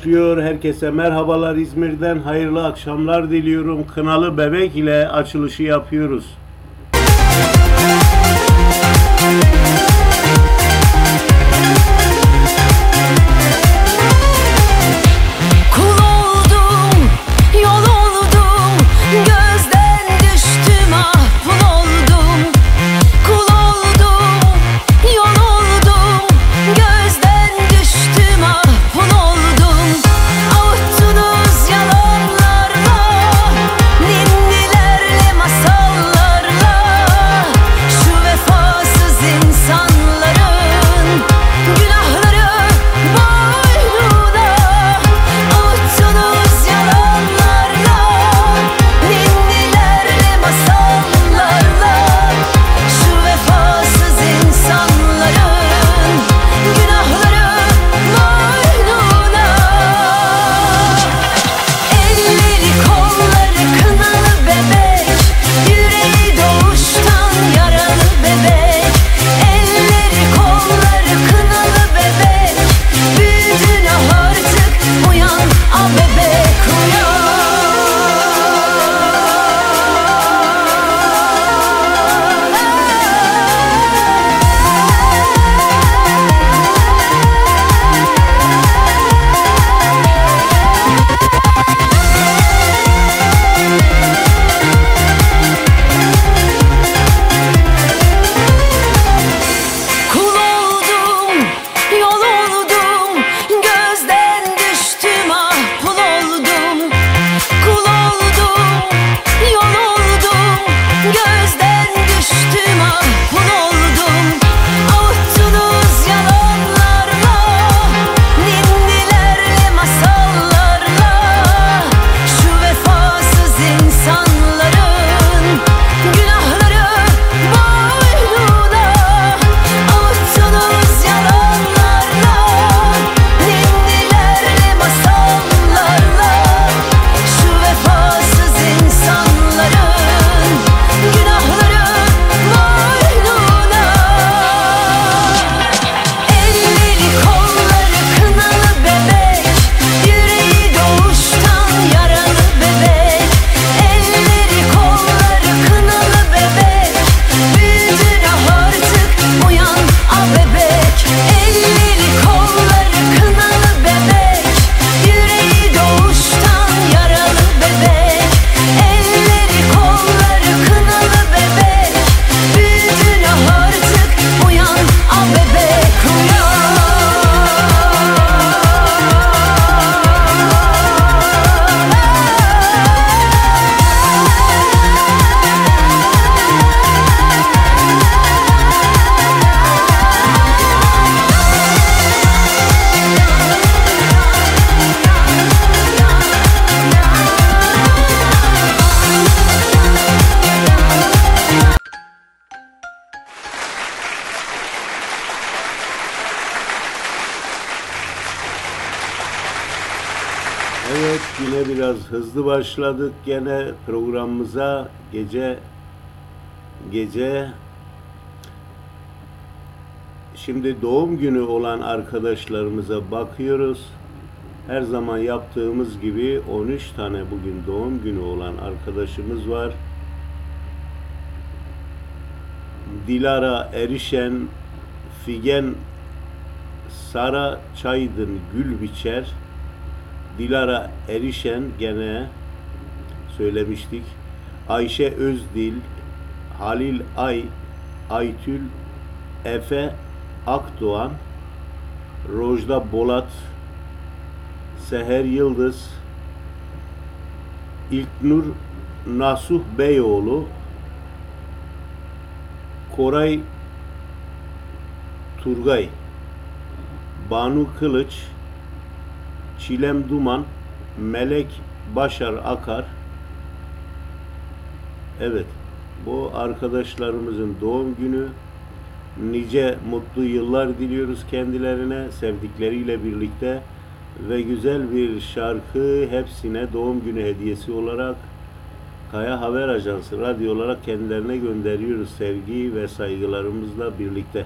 Başlıyor. Herkese merhabalar İzmir'den. Hayırlı akşamlar diliyorum. Kınalı Bebek ile açılışı yapıyoruz. Başladık gene programımıza gece gece şimdi doğum günü olan arkadaşlarımıza bakıyoruz. Her zaman yaptığımız gibi 13 tane bugün doğum günü olan arkadaşımız var. Dilara Erişen, Figen Sara Çaydın Gülbiçer, Dilara Erişen gene söylemiştik. Ayşe Özdil, Halil Ay, Aytül Efe Akdoğan, Rojda Bolat, Seher Yıldız, İlknur Nasuh Beyoğlu, Koray Turgay, Banu Kılıç, Çilem Duman, Melek Başar Akar. Evet, bu arkadaşlarımızın doğum günü. Nice mutlu yıllar diliyoruz kendilerine, sevdikleriyle birlikte ve güzel bir şarkı hepsine doğum günü hediyesi olarak Kaya Haber Ajansı radyo olarak kendilerine gönderiyoruz sevgi ve saygılarımızla birlikte.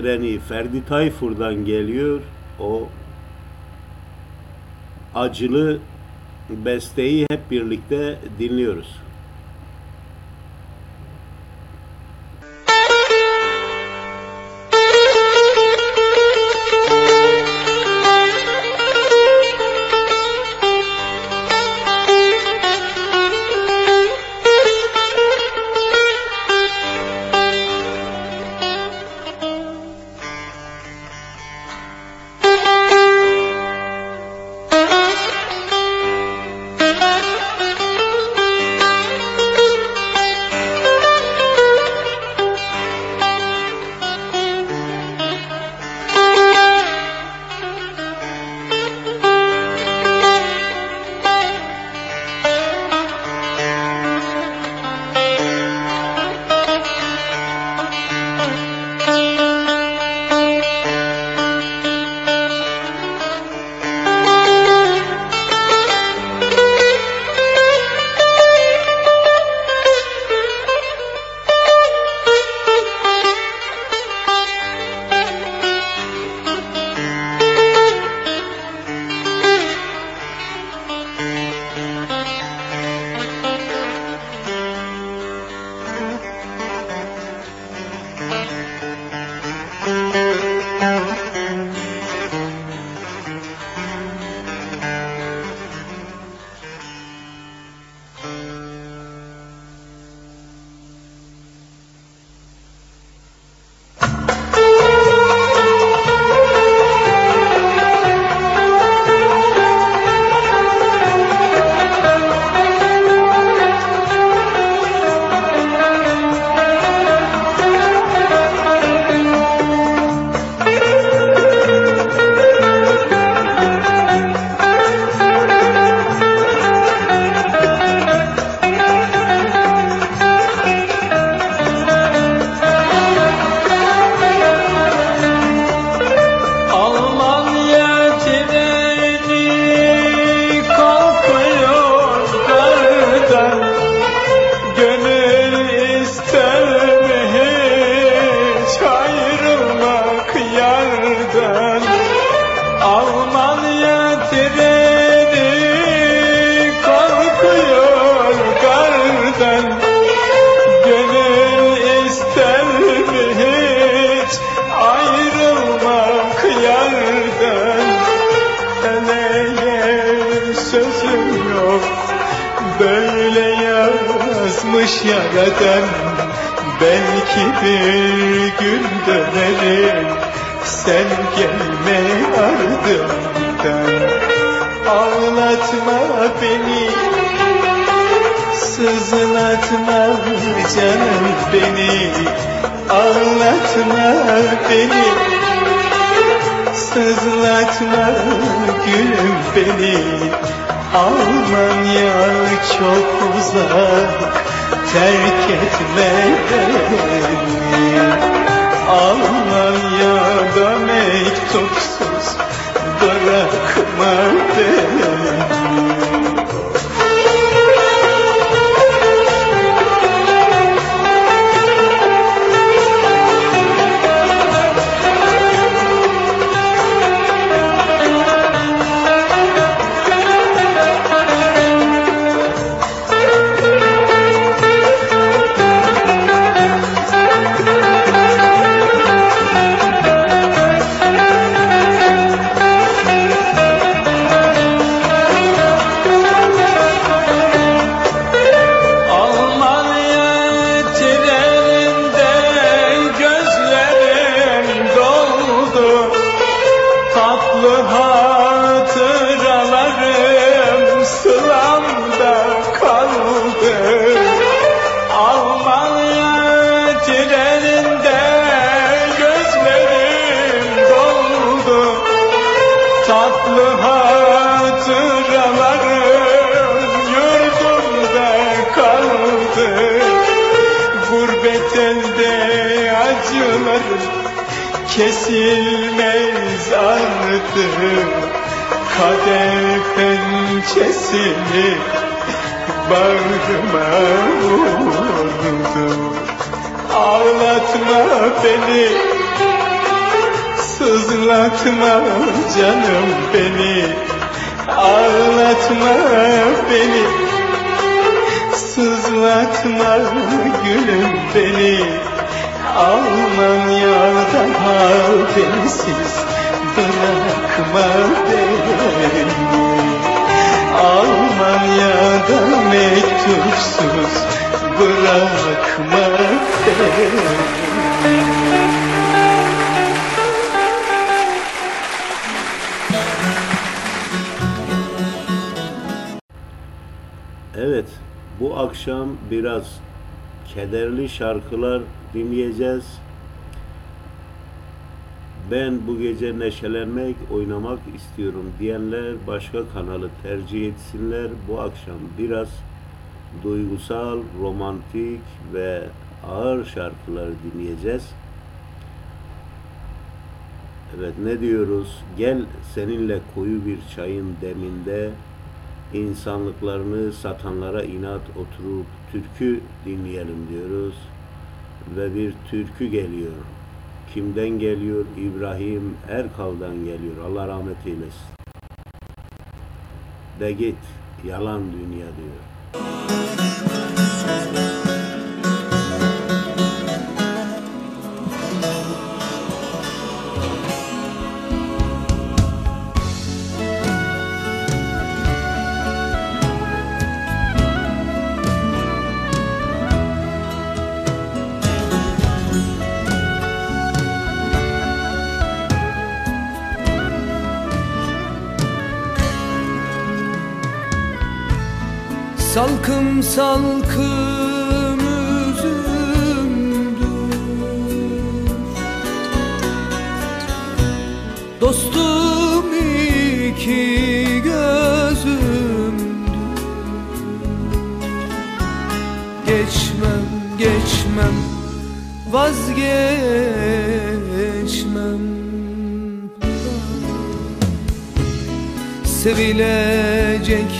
treni Ferdi Tayfur'dan geliyor. O acılı besteyi hep birlikte dinliyoruz. Neşelenmek, oynamak istiyorum diyenler başka kanalı tercih etsinler. Bu akşam biraz duygusal, romantik ve ağır şarkılar dinleyeceğiz. Evet ne diyoruz? Gel seninle koyu bir çayın deminde insanlıklarını satanlara inat oturup türkü dinleyelim diyoruz. Ve bir türkü geliyor. Kimden geliyor? İbrahim Erkal'dan geliyor. Allah rahmet eylesin. De git yalan dünya diyor. dia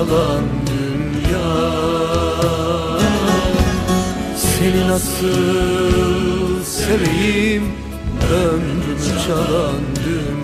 yalan dünya. Seni nasıl seveyim ömrümü çalan dünya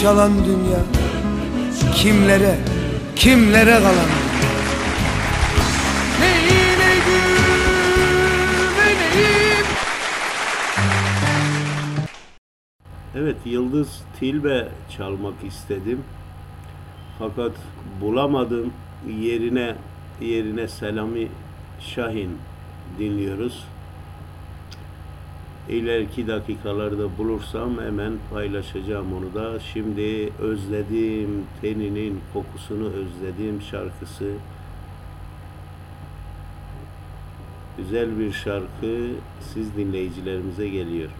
çalan dünya Kimlere, kimlere kalan Neyine güveneyim Evet Yıldız Tilbe çalmak istedim. Fakat bulamadım. Yerine yerine Selami Şahin dinliyoruz. İleriki dakikalarda bulursam hemen paylaşacağım onu da. Şimdi özledim teninin kokusunu özledim şarkısı. Güzel bir şarkı siz dinleyicilerimize geliyor.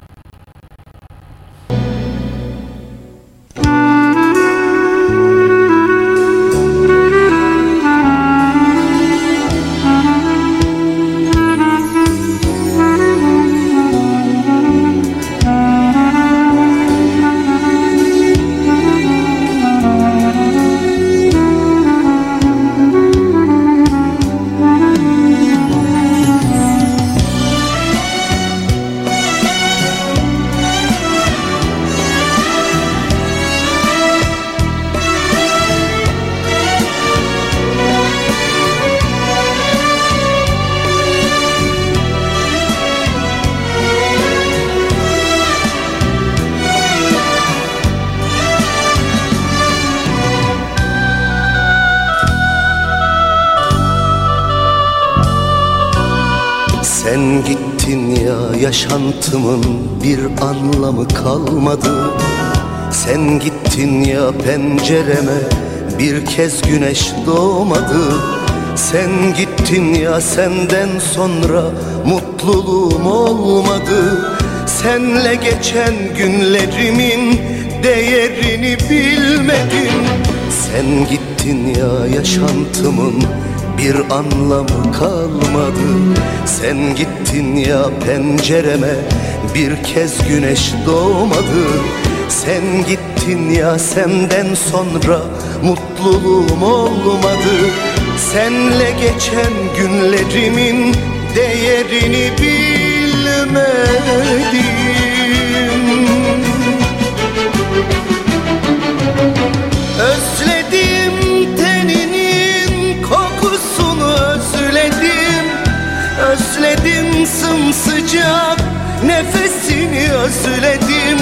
Yaşantımın bir anlamı kalmadı. Sen gittin ya pencereme bir kez güneş doğmadı. Sen gittin ya senden sonra mutluluğum olmadı. Senle geçen günlerimin değerini bilmedim Sen gittin ya yaşantımın bir anlamı kalmadı. Sen gittin ya pencereme bir kez güneş doğmadı. Sen gittin ya senden sonra mutluluğum olmadı. Senle geçen günlerimin değerini bilmedim Özledim sımsıcak nefesini özledim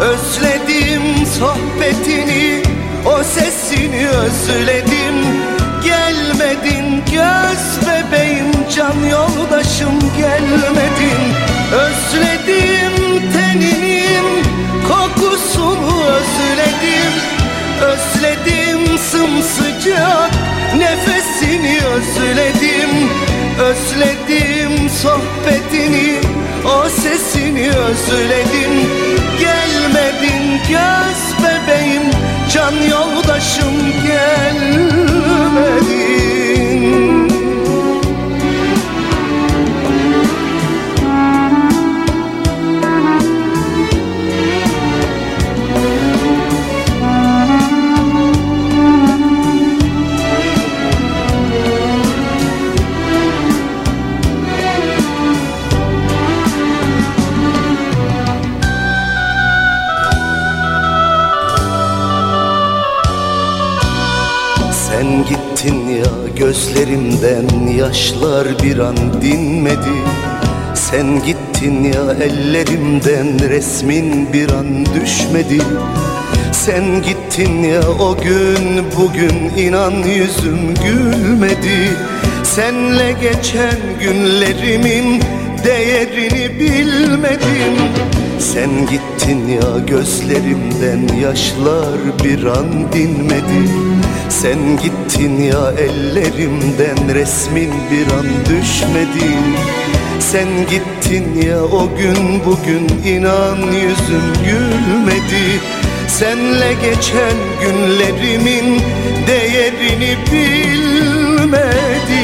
Özledim sohbetini o sesini özledim. Gelmedin göz bebeğim can yoldaşım gelmedin. Özledim teninin kokusunu özledim Özledim sımsıcak nefesini özledim Özledim sohbetini o sesini özledim. Gelmedin göz bebeğim can yoldaşım gelmedin gözlerimden yaşlar bir an dinmedi. Sen gittin ya ellerimden resmin bir an düşmedi. Sen gittin ya o gün bugün inan yüzüm gülmedi. Senle geçen günlerimin değerini bilmedim. Sen gittin ya gözlerimden yaşlar bir an dinmedi. Sen gittin ya ellerimden resmin bir an düşmedi. Sen gittin ya o gün bugün inan yüzüm gülmedi. Senle geçen günlerimin değerini bilmedim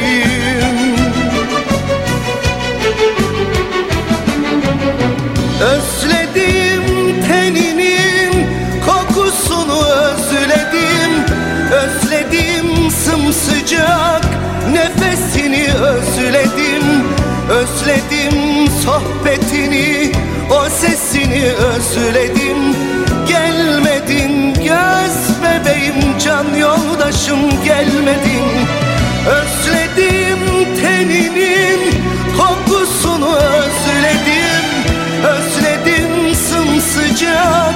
özledim Özledim sohbetini o sesini özledim. Gelmedin göz bebeğim can yoldaşım gelmedin. Özledim teninin kokusunu özledim Özledim sımsıcak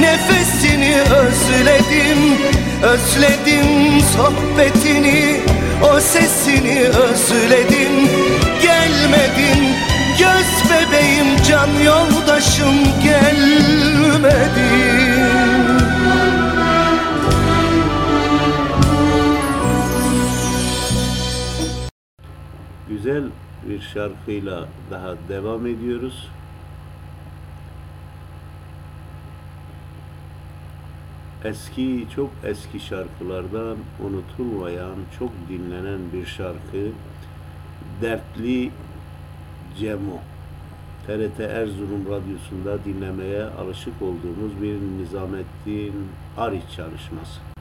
nefesini özledim Özledim sohbetini o sesini özledim Gelmedin göz bebeğim can yoldaşım gelmedin Güzel bir şarkıyla daha devam ediyoruz. Eski, çok eski şarkılardan unutulmayan, çok dinlenen bir şarkı. Dertli Cemo. TRT Erzurum Radyosu'nda dinlemeye alışık olduğumuz bir Nizamettin Arif çalışması.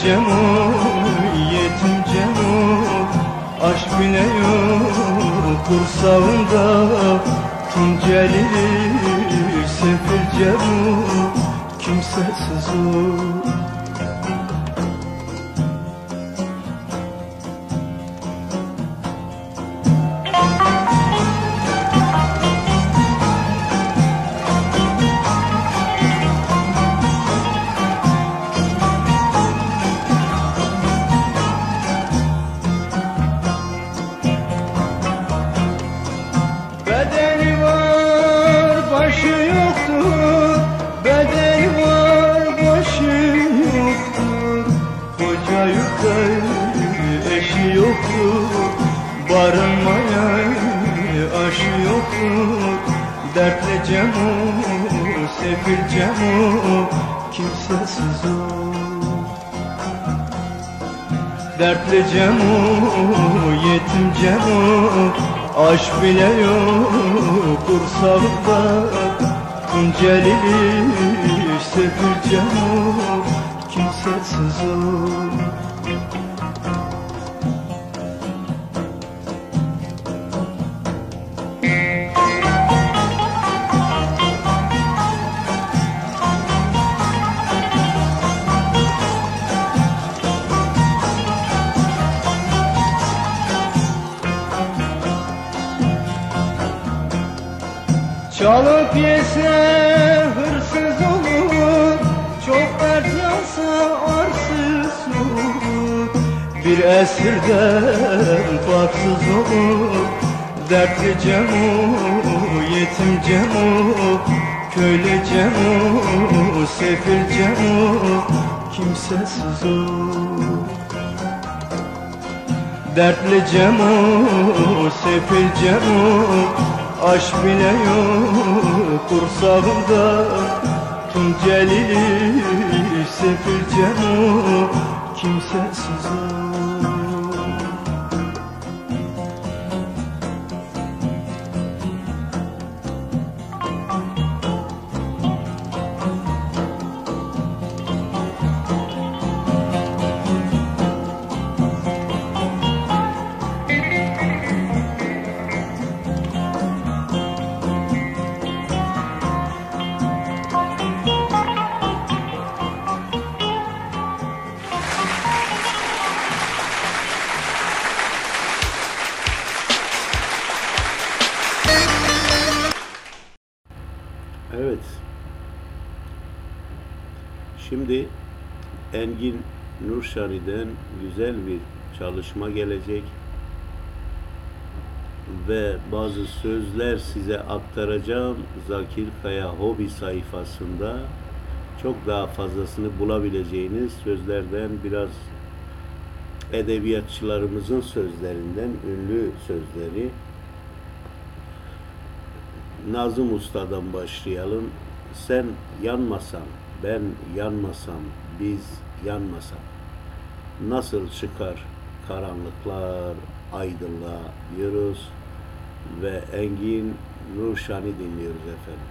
Dertli Cemu, yetim Cemu Aşk bile yok kursağında Tunceli, sefil Cemu Kimsesiz o Engin Nurşari'den güzel bir çalışma gelecek ve bazı sözler size aktaracağım Zakir Kaya hobi sayfasında çok daha fazlasını bulabileceğiniz sözlerden biraz edebiyatçılarımızın sözlerinden ünlü sözleri Nazım Usta'dan başlayalım. Sen yanmasan, ben yanmasam, biz yanmasa nasıl çıkar karanlıklar aydınlığa diyoruz ve Engin Nurşan'ı dinliyoruz efendim.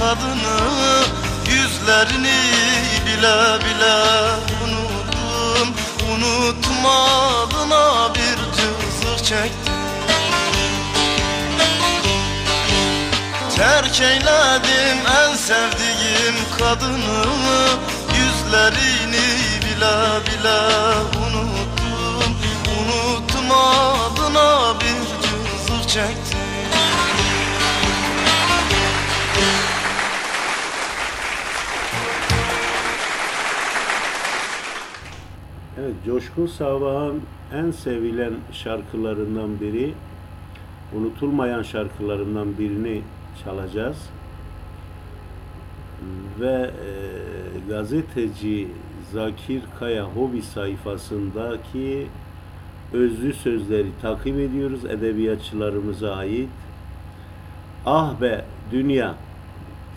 Kadını Yüzlerini bile bile unuttum. Unutmadığına bir cızık çektim. Terk eyledim en sevdiğim kadını Yüzlerini bile bile unuttum. Unutmadığına bir cızık çektim Evet, Coşkun Sabah'ın en sevilen şarkılarından biri, unutulmayan şarkılarından birini çalacağız. Ve e, gazeteci Zakir Kaya hobi sayfasındaki özlü sözleri takip ediyoruz edebiyatçılarımıza ait. Ah be dünya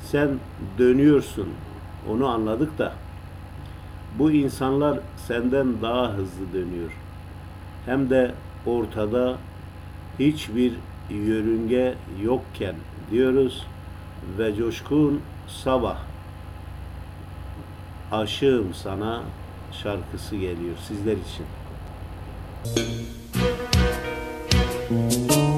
sen dönüyorsun onu anladık da bu insanlar senden daha hızlı dönüyor. Hem de ortada hiçbir yörünge yokken diyoruz ve coşkun sabah aşığım sana şarkısı geliyor sizler için. Dün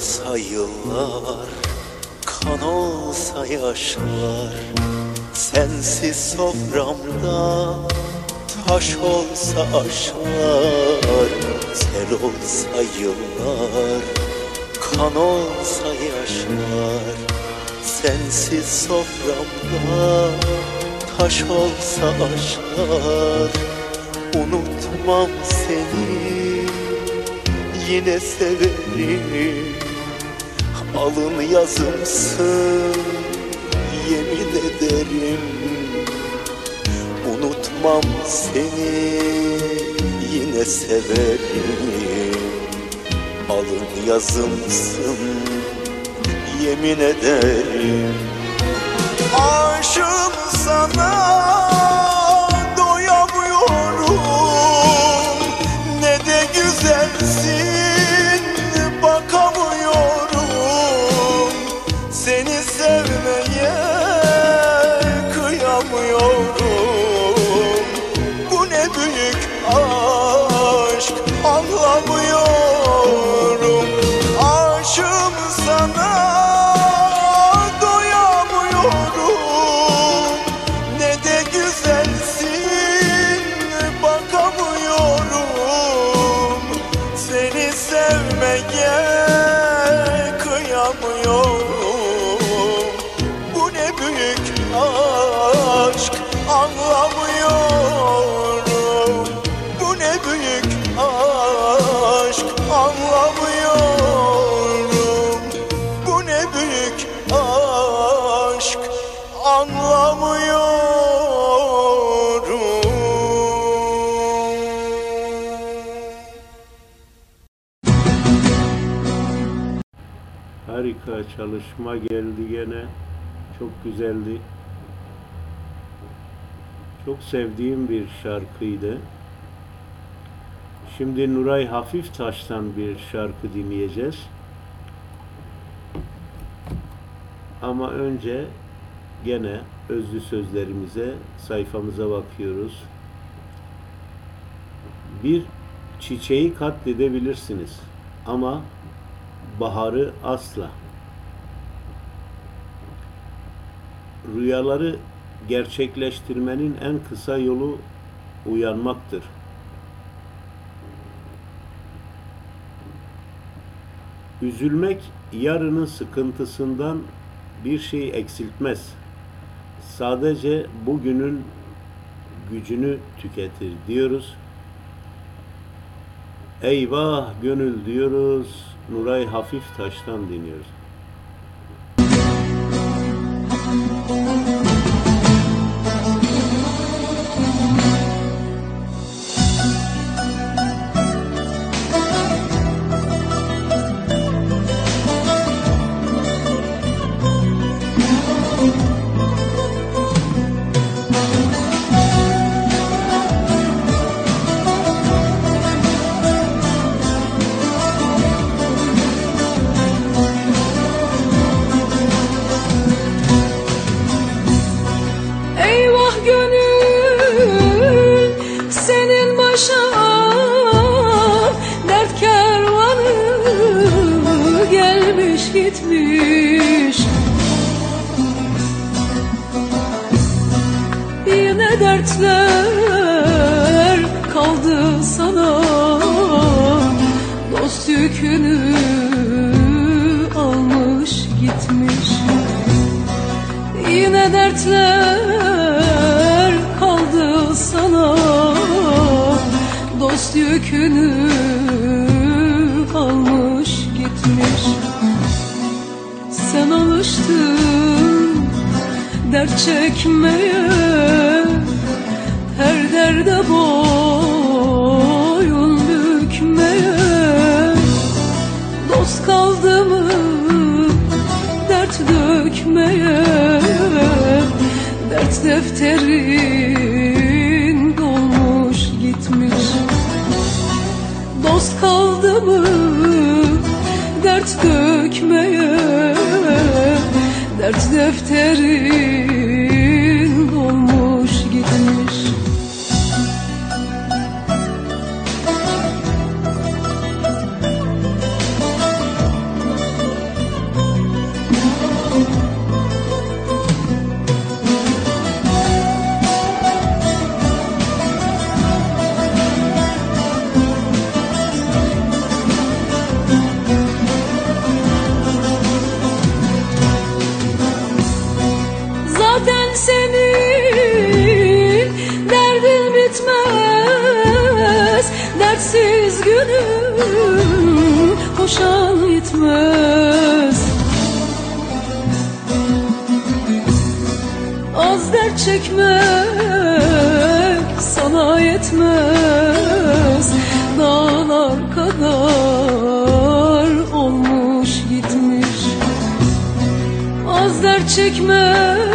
olsa yıllar Kan olsa yaşlar Sensiz soframda Taş olsa aşlar Sel olsa yıllar Kan olsa yaşlar Sensiz soframda Taş olsa aşlar Unutmam seni Yine severim Alın yazımsın Yemin ederim. Unutmam seni Yine severim. Alın yazımsın Yemin ederim. Aşığım sana çalışma geldi gene. Çok güzeldi. Çok sevdiğim bir şarkıydı. Şimdi Nuray Hafiftaş'tan bir şarkı dinleyeceğiz. Ama önce gene özlü sözlerimize, sayfamıza bakıyoruz. Bir çiçeği katledebilirsiniz ama baharı asla. Rüyaları gerçekleştirmenin en kısa yolu uyanmaktır. Üzülmek yarının sıkıntısından bir şey eksiltmez. Sadece bugünün gücünü tüketir diyoruz. Eyvah gönül diyoruz. Nuray Hafif Taş'tan dinliyoruz. Çekmek sana yetmez. Dağlar kadar olmuş gitmiş. Az dert çekmek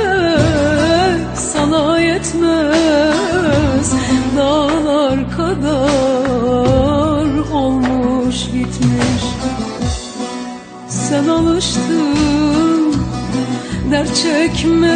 sana yetmez. Dağlar kadar olmuş gitmiş. Sen alıştın dert çekmeye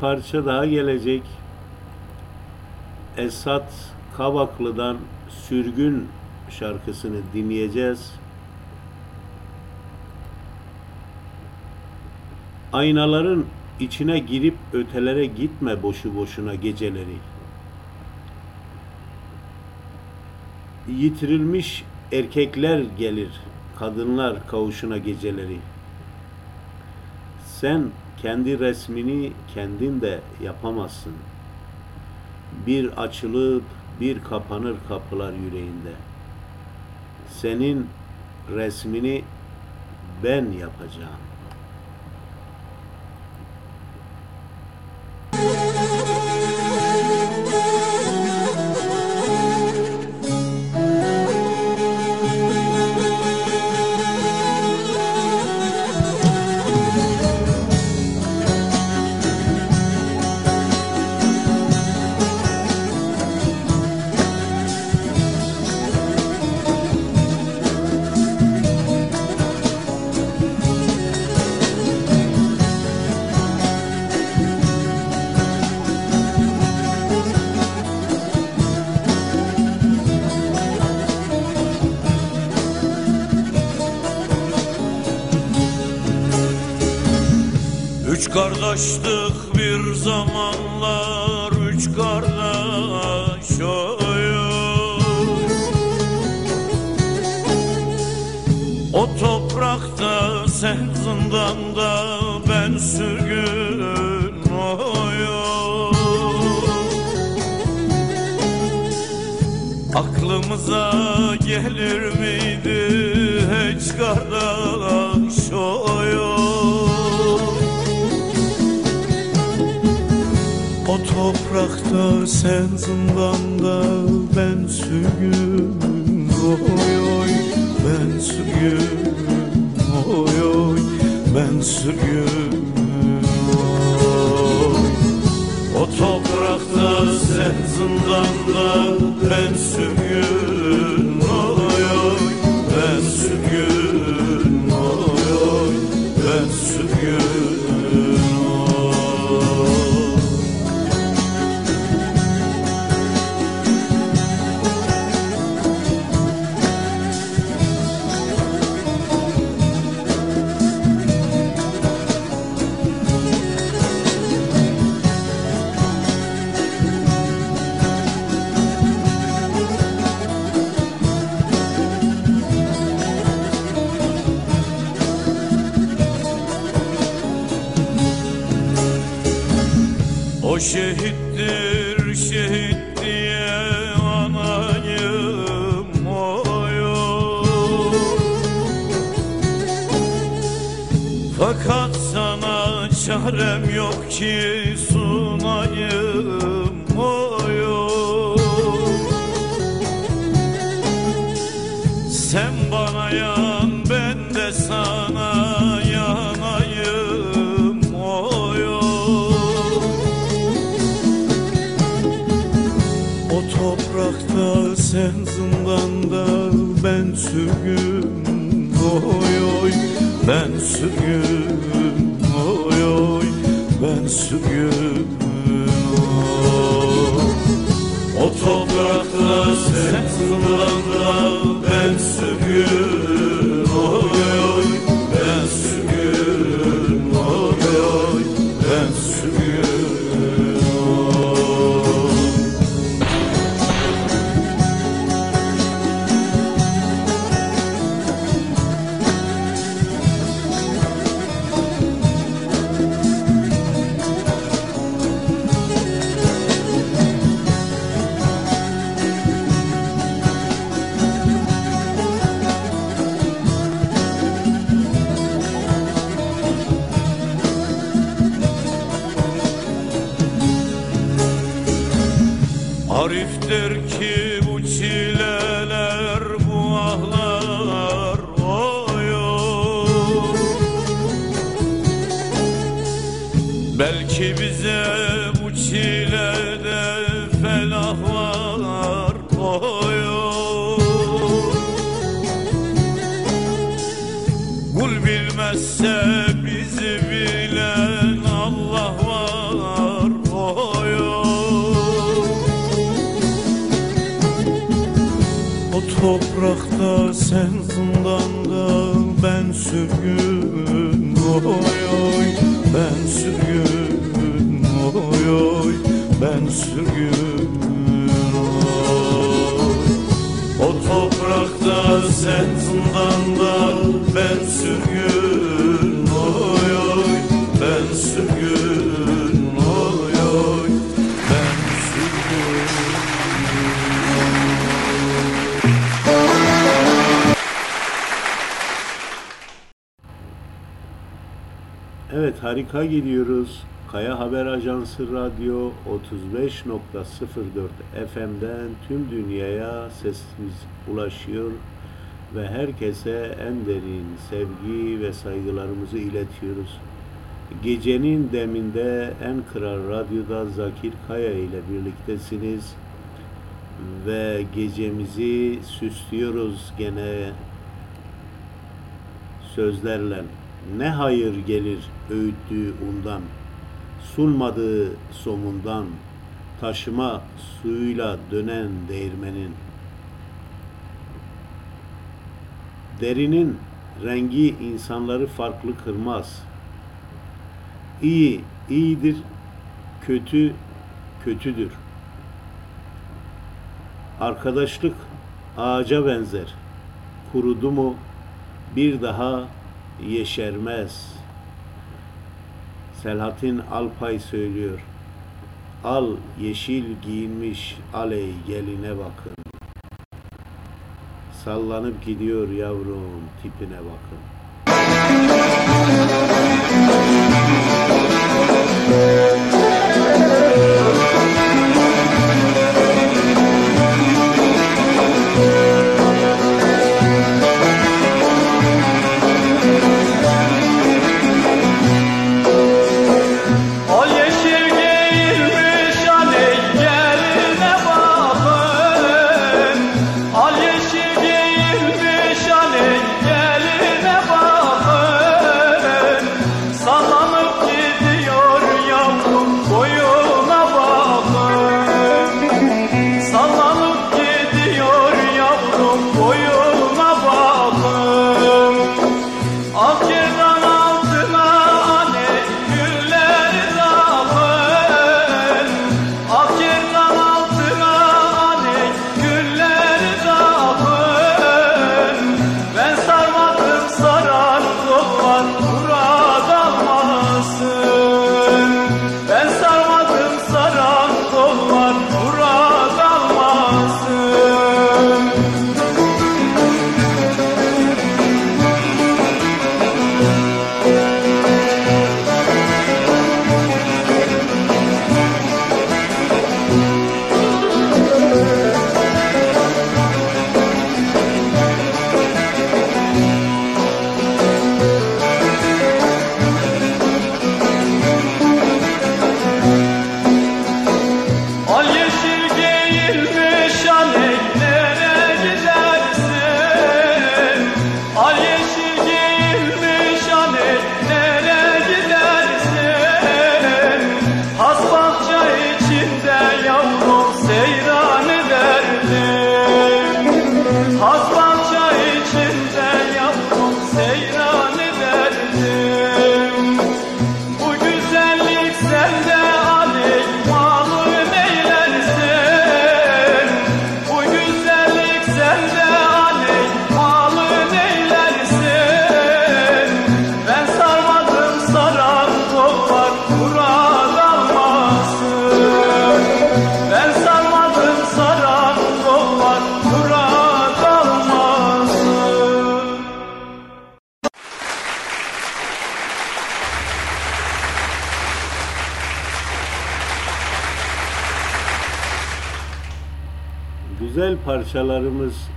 parça daha gelecek. Esat Kavaklı'dan Sürgün şarkısını dinleyeceğiz. Aynaların içine girip ötelere gitme boşu boşuna geceleri. Yitirilmiş erkekler gelir, kadınlar kavuşuna geceleri. Sen kendi resmini kendin de yapamazsın. Bir açılıp bir kapanır kapılar yüreğinde. Senin resmini ben yapacağım. Kardeştik bir zamanlar Üç kardeş oyun. O toprakta sen zindanda Ben sürgün oyun. Aklımıza gelir miydi hiç kardeş oyun toprakta sen zindanda ben sürgün. Oy oy ben sürgün. Oy oy ben sürgün. Oy O toprakta sen zindanda ben sürgün Fakat sana çarem yok ki sunayım oyun. Sen bana yan ben de sana yanayım oyun. O toprakta sen zindanda ben sürgün oy oy ben sürgün oy oy ben sürgün oy. O toprakta sen zindanda ben sürgün harika gidiyoruz. Kaya Haber Ajansı Radyo 35.04 FM'den tüm dünyaya sesimiz ulaşıyor ve herkese en derin sevgi ve saygılarımızı iletiyoruz. Gecenin deminde en kral radyoda Zakir Kaya ile birliktesiniz ve gecemizi süslüyoruz gene sözlerle. Ne hayır gelir öğüttüğü undan, sunmadığı somundan, taşıma suyuyla dönen değirmenin. Derinin rengi insanları farklı kırmaz. İyi, iyidir, kötü, kötüdür. Arkadaşlık ağaca benzer. Kurudu mu bir daha yeşermez. Selahattin Alpay söylüyor. Al yeşil giyinmiş aley geline bakın. Sallanıp gidiyor yavrum tipine bakın. Al parçalarımız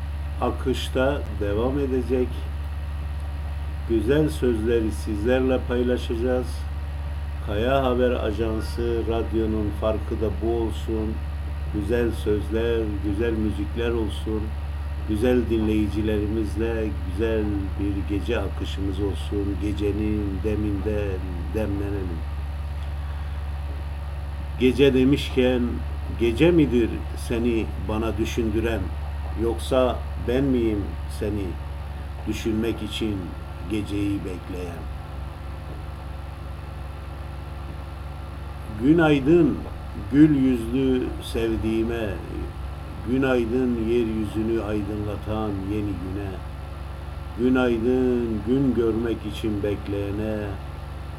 akışta devam edecek. Güzel sözleri sizlerle paylaşacağız. Kaya Haber Ajansı radyonun farkı da bu olsun. Güzel sözler, güzel müzikler olsun. Güzel dinleyicilerimizle güzel bir gece akışımız olsun. Gecenin deminde demlenelim. Gece demişken gece midir seni bana düşündüren yoksa ben miyim seni düşünmek için geceyi bekleyen? Günaydın gül yüzlü sevdiğime, günaydın yeryüzünü aydınlatan yeni güne, günaydın gün görmek için bekleyene,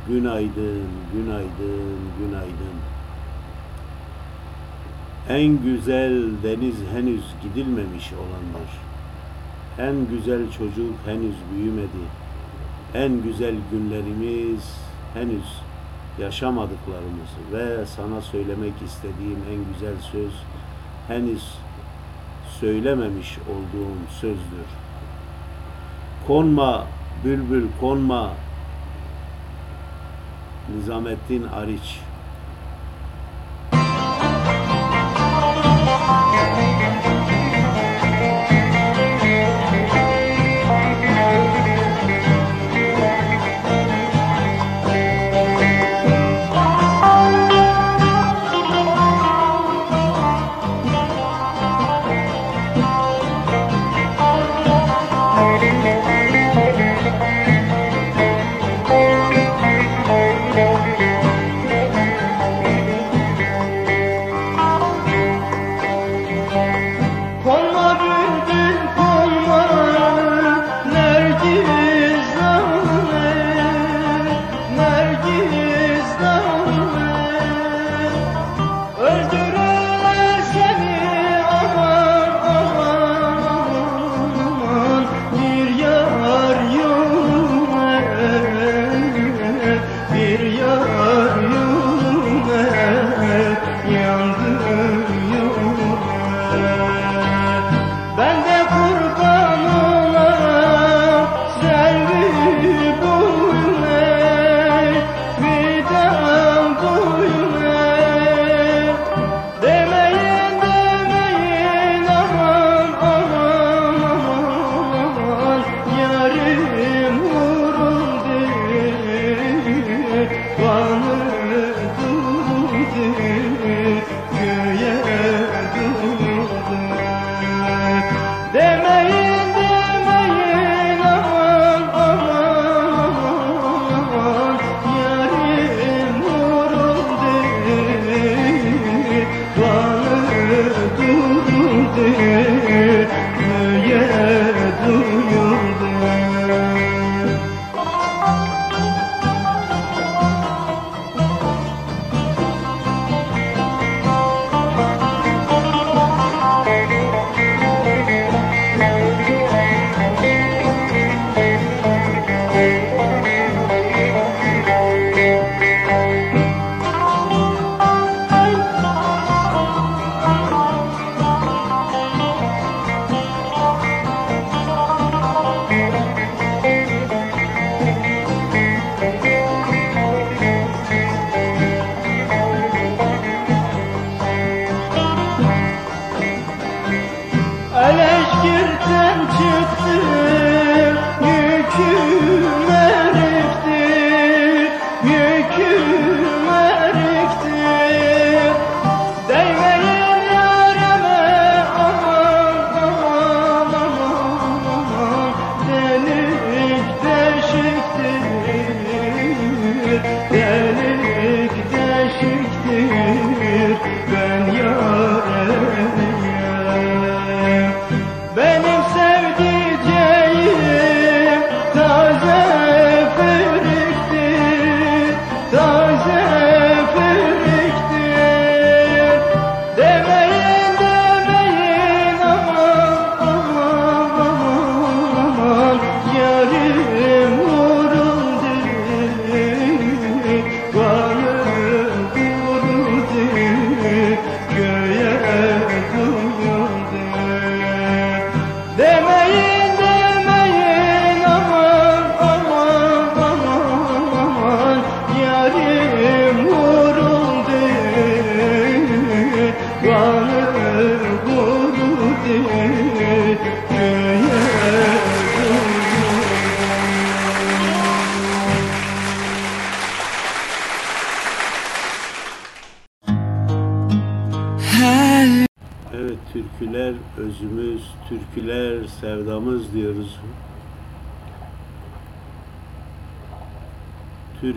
günaydın, günaydın, günaydın. En güzel deniz henüz gidilmemiş olandır. En güzel çocuk henüz büyümedi. En güzel günlerimiz henüz yaşamadıklarımız ve sana söylemek istediğim en güzel söz henüz söylememiş olduğum sözdür. Konma bülbül konma Nizamettin Ariç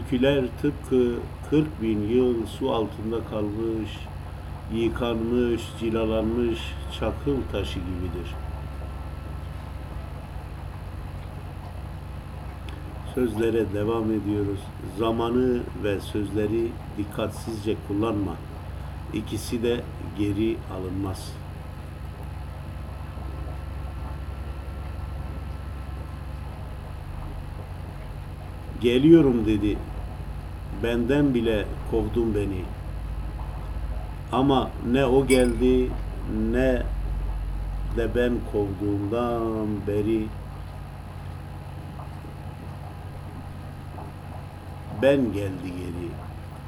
Türküler tıpkı 40 bin yıl su altında kalmış, yıkanmış, cilalanmış çakıl taşı gibidir. Sözlere devam ediyoruz. Zamanı ve sözleri dikkatsizce kullanma. İkisi de geri alınmaz. Geliyorum dedi. Benden bile kovdun beni. Ama ne o geldi ne de ben kovduğumdan beri ben geldi geri.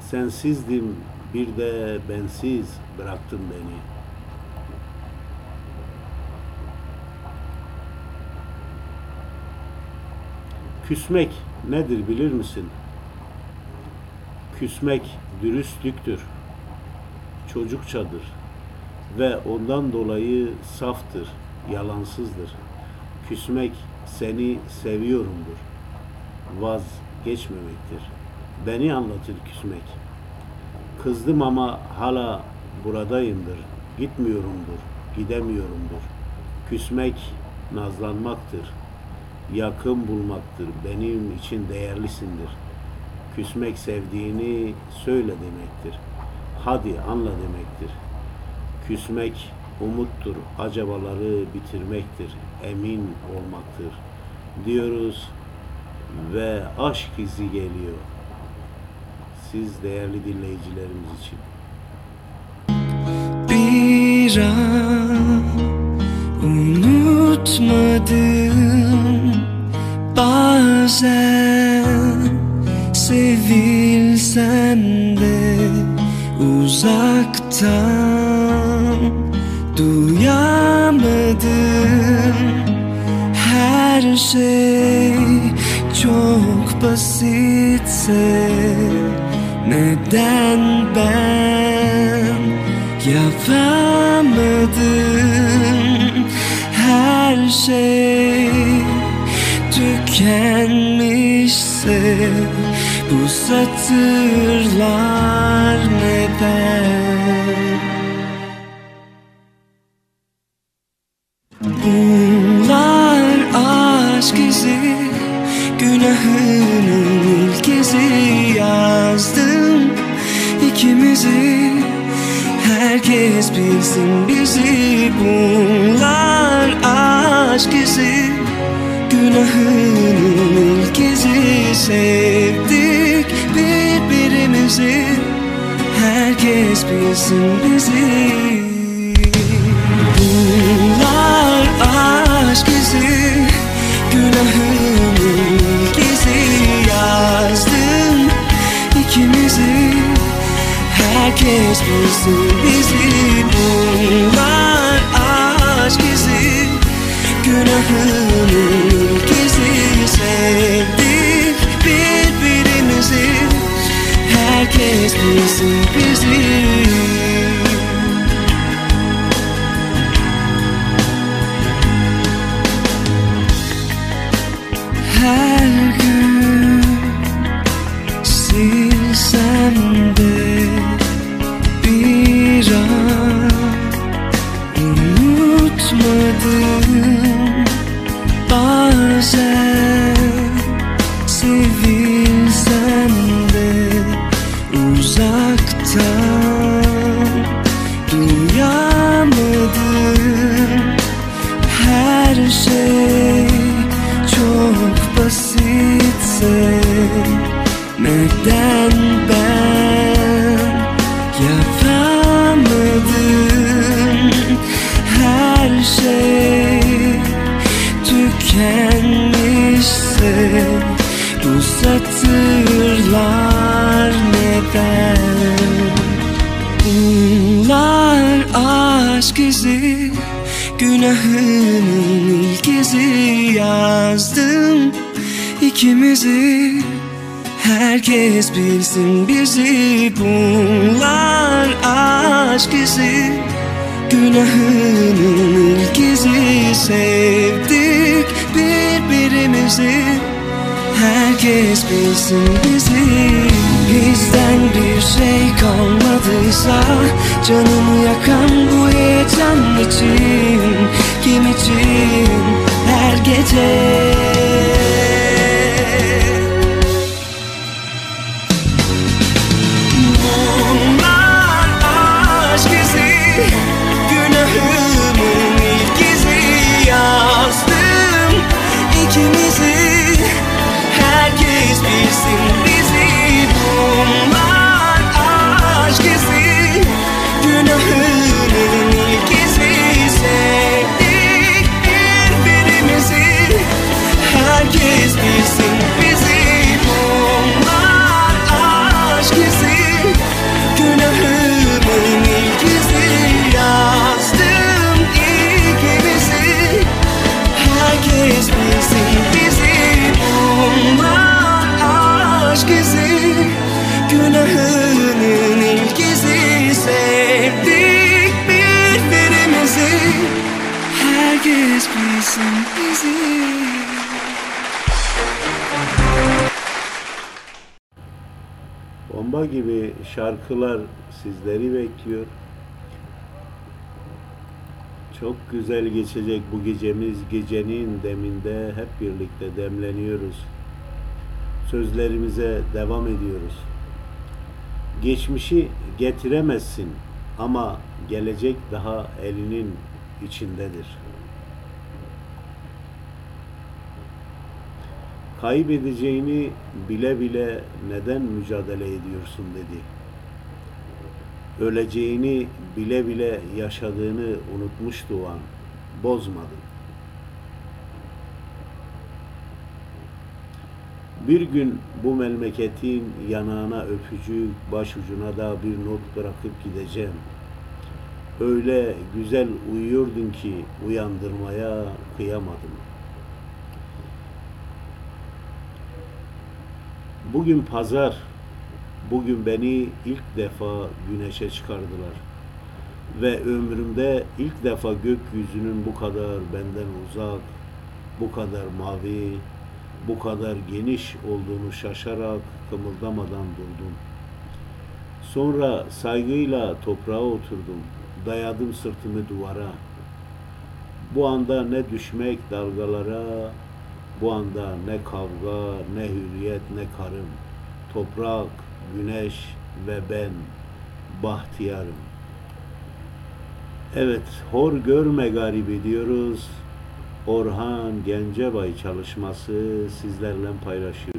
Sensizdim bir de bensiz bıraktın beni. Küsmek nedir bilir misin? Küsmek dürüstlüktür. Çocukçadır ve ondan dolayı saftır, yalansızdır. Küsmek seni seviyorumdur. Vazgeçmemektir. Beni anlatır küsmek. Kızdım ama hala buradayımdır. Gitmiyorumdur, gidemiyorumdur. Küsmek nazlanmaktır. Yakın bulmaktır. Benim için değerlisindir. Küsmek sevdiğini söyle demektir. Hadi anla demektir. Küsmek umuttur. Acabaları bitirmektir. Emin olmaktır. Diyoruz ve aşk izi geliyor. Siz değerli dinleyicilerimiz için. Bir an unutmadım bazen sevilsem de uzaktan duyamadım her şey çok basitse neden ben yapamadım? Her şey tükenmişse bu satırlar neden? Bunlar aşk izi Günahının ilk izi. Yazdım ikimizi Herkes bilsin bizi. Bunlar aşk izi Günahının ilk izi. Sevdik Herkes bilsin bizi. Bunlar aşk izi Günahının ilk izi. Yazdım ikimizi Herkes bilsin bizi. Bunlar aşk izi Günahının Herkes bilsin bizi her geçecek bu gecemiz. Gecenin deminde hep birlikte demleniyoruz. Sözlerimize devam ediyoruz. Geçmişi getiremezsin ama gelecek daha elinin içindedir. Kaybedeceğini bile bile neden mücadele ediyorsun dedi. Öleceğini bile bile yaşadığını unutmuştu o an. Bozmadı. Bir gün bu memleketin yanağına öpücük, başucuna da bir not bırakıp gideceğim. Öyle güzel uyuyordun ki uyandırmaya kıyamadım. Bugün pazar, bugün beni ilk defa güneşe çıkardılar. Ve ömrümde ilk defa gökyüzünün bu kadar benden uzak, bu kadar mavi, bu kadar geniş olduğunu şaşarak kımıldamadan durdum. Sonra saygıyla toprağa oturdum. Dayadım sırtımı duvara. Bu anda ne düşmek dalgalara, bu anda ne kavga, ne hürriyet, ne karım. Toprak, güneş ve ben bahtiyarım. Evet, hor görme garibi diyoruz. Orhan Gencebay çalışması sizlerle paylaşıyoruz.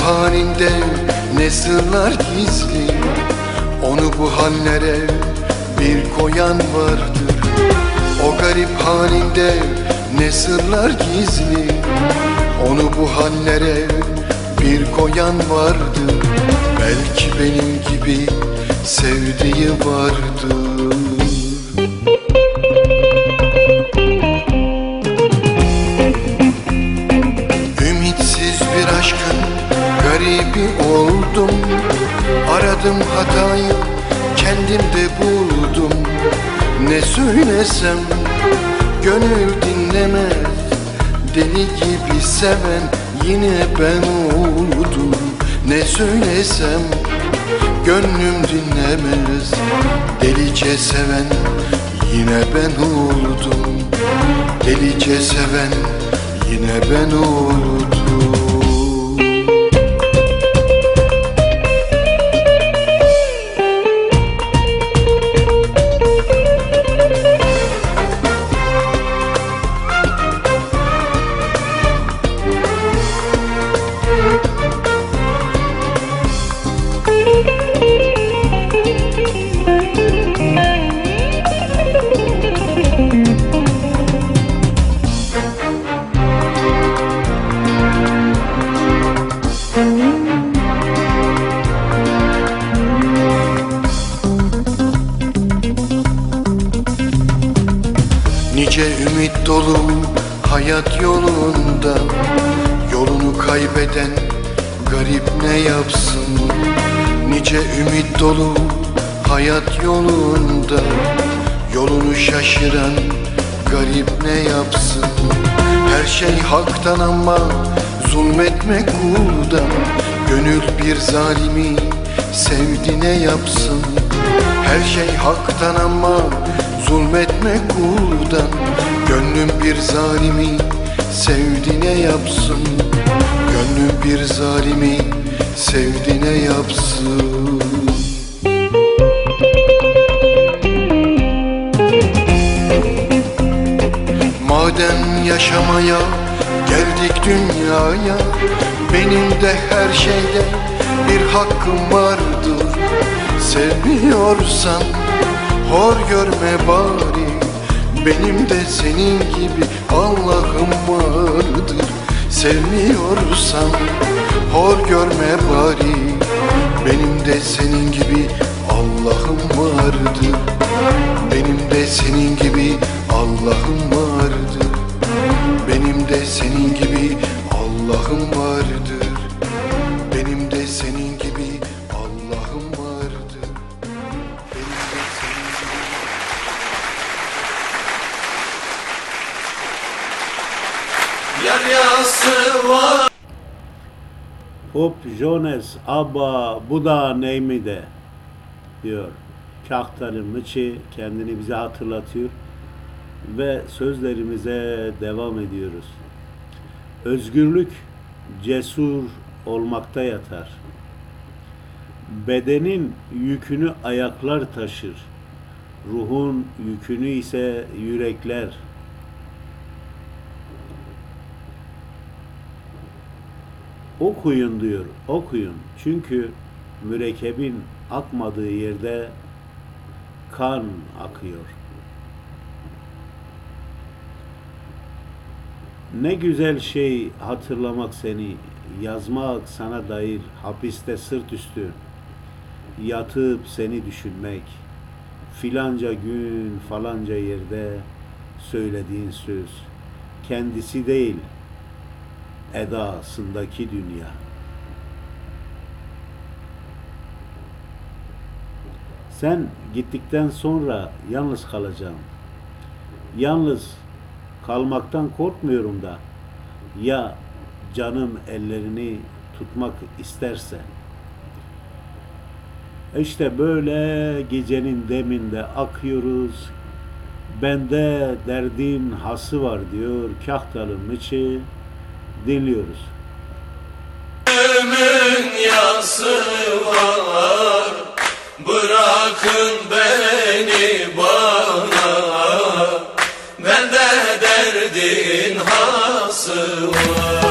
Halinde ne sırlar gizli Onu bu hallere bir koyan vardır. O garip halinde ne sırlar gizli Onu bu hallere bir koyan vardı Belki benim gibi sevdiği vardı Aradım hatayı kendimde buldum. Ne söylesem gönül dinlemez. Deli gibi seven yine ben oldum. Ne söylesem gönlüm dinlemez. Delice seven yine ben oldum. Delice seven yine ben oldum Nice ümit dolu hayat yolunda Yolunu şaşıran garip ne yapsın? Her şey haktan ama zulmetmek kuldan. Gönül bir zalimi sevdi ne yapsın? Her şey haktan ama zulmetmek kuldan. Gönlüm bir zalimi sevdi ne yapsın? Gönlüm bir zalimi sevdi ne yapsın. Madem yaşamaya geldik dünyaya Benim de her şeyde bir hakkım vardır. Sevmiyorsan hor görme bari Benim de senin gibi Allah'ım vardır Sevmiyorsan hor görme bari. Benim de senin gibi Allah'ım vardır Benim de senin gibi Allah'ım vardır Benim de senin gibi Allah'ım vardır Hop Jones Abba bu da neymi de diyor. Kahtanı Mıçı kendini bize hatırlatıyor ve sözlerimize devam ediyoruz. Özgürlük cesur olmakta yatar. Bedenin yükünü ayaklar taşır. Ruhun yükünü ise yürekler. Okuyun diyor, okuyun. Çünkü mürekkebin akmadığı yerde kan akıyor. Ne güzel şey hatırlamak seni, yazmak sana dair hapiste sırt üstü, yatıp seni düşünmek, filanca gün falanca yerde söylediğin söz, kendisi değil, edasındaki dünya. Sen gittikten sonra yalnız kalacağım. Yalnız kalmaktan korkmuyorum da ya canım ellerini tutmak isterse. İşte böyle gecenin deminde akıyoruz. Bende derdin hası var diyor Kahtalı Mıçı dinliyoruz. Ölümün yası var. Bırakın beni bana. Bende derdin hası var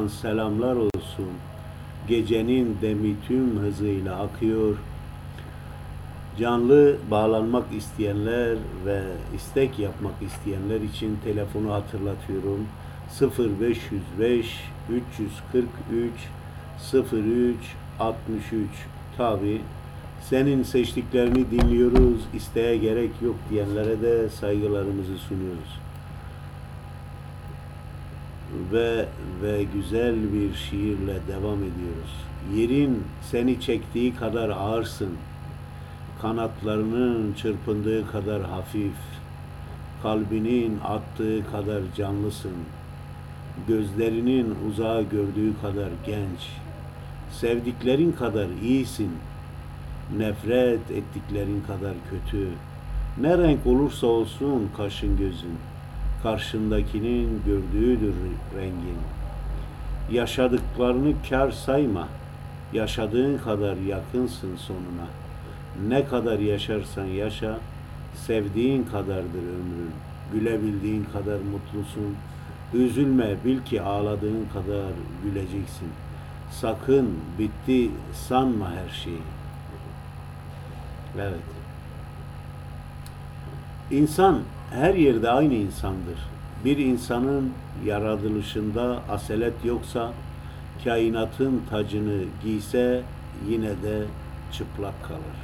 buradan selamlar olsun. Gecenin demi tüm hızıyla akıyor. Canlı bağlanmak isteyenler ve istek yapmak isteyenler için telefonu hatırlatıyorum. 0505 343 03 63 tabi senin seçtiklerini dinliyoruz isteğe gerek yok diyenlere de saygılarımızı sunuyoruz ve ve güzel bir şiirle devam ediyoruz. Yerin seni çektiği kadar ağırsın. Kanatlarının çırpındığı kadar hafif. Kalbinin attığı kadar canlısın. Gözlerinin uzağa gördüğü kadar genç. Sevdiklerin kadar iyisin. Nefret ettiklerin kadar kötü. Ne renk olursa olsun kaşın gözün karşındakinin gördüğüdür rengin. Yaşadıklarını kar sayma. Yaşadığın kadar yakınsın sonuna. Ne kadar yaşarsan yaşa, sevdiğin kadardır ömrün. Gülebildiğin kadar mutlusun. Üzülme, bil ki ağladığın kadar güleceksin. Sakın bitti sanma her şeyi. Evet. İnsan her yerde aynı insandır. Bir insanın yaratılışında aselet yoksa, kainatın tacını giyse yine de çıplak kalır.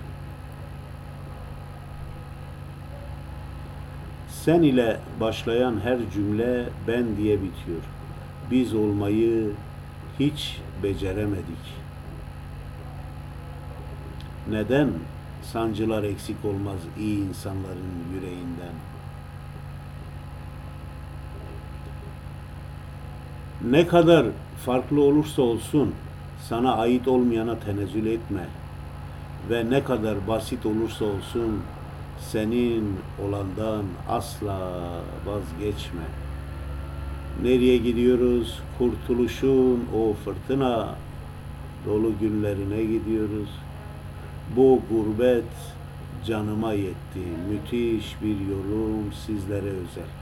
Sen ile başlayan her cümle ben diye bitiyor. Biz olmayı hiç beceremedik. Neden sancılar eksik olmaz iyi insanların yüreğinden?'' Ne kadar farklı olursa olsun sana ait olmayana tenezzül etme ve ne kadar basit olursa olsun senin olandan asla vazgeçme. Nereye gidiyoruz? Kurtuluşun o fırtına dolu günlerine gidiyoruz. Bu gurbet canıma yetti. Müthiş bir yolum sizlere özel.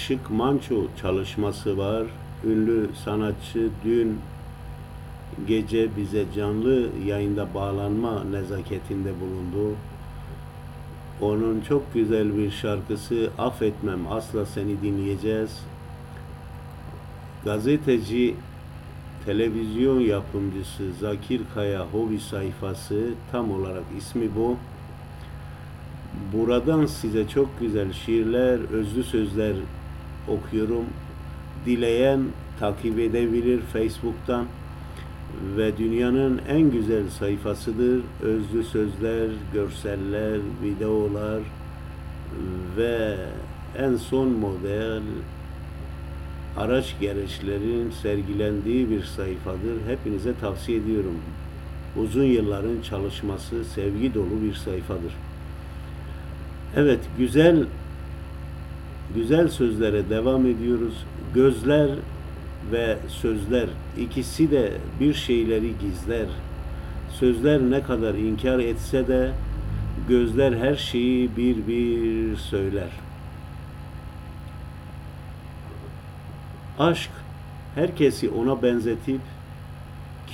Işık manço çalışması var. Ünlü sanatçı dün gece bize canlı yayında bağlanma nezaketinde bulundu. Onun çok güzel bir şarkısı Affetmem Asla Seni dinleyeceğiz. Gazeteci televizyon yapımcısı Zakir Kaya hobi sayfası tam olarak ismi bu. Buradan size çok güzel şiirler, özlü sözler okuyorum. Dileyen takip edebilir Facebook'tan ve dünyanın en güzel sayfasıdır. Özlü sözler, görseller, videolar ve en son model araç gereçlerin sergilendiği bir sayfadır. Hepinize tavsiye ediyorum. Uzun yılların çalışması, sevgi dolu bir sayfadır. Evet, güzel güzel sözlere devam ediyoruz. Gözler ve sözler ikisi de bir şeyleri gizler. Sözler ne kadar inkar etse de gözler her şeyi bir bir söyler. Aşk herkesi ona benzetip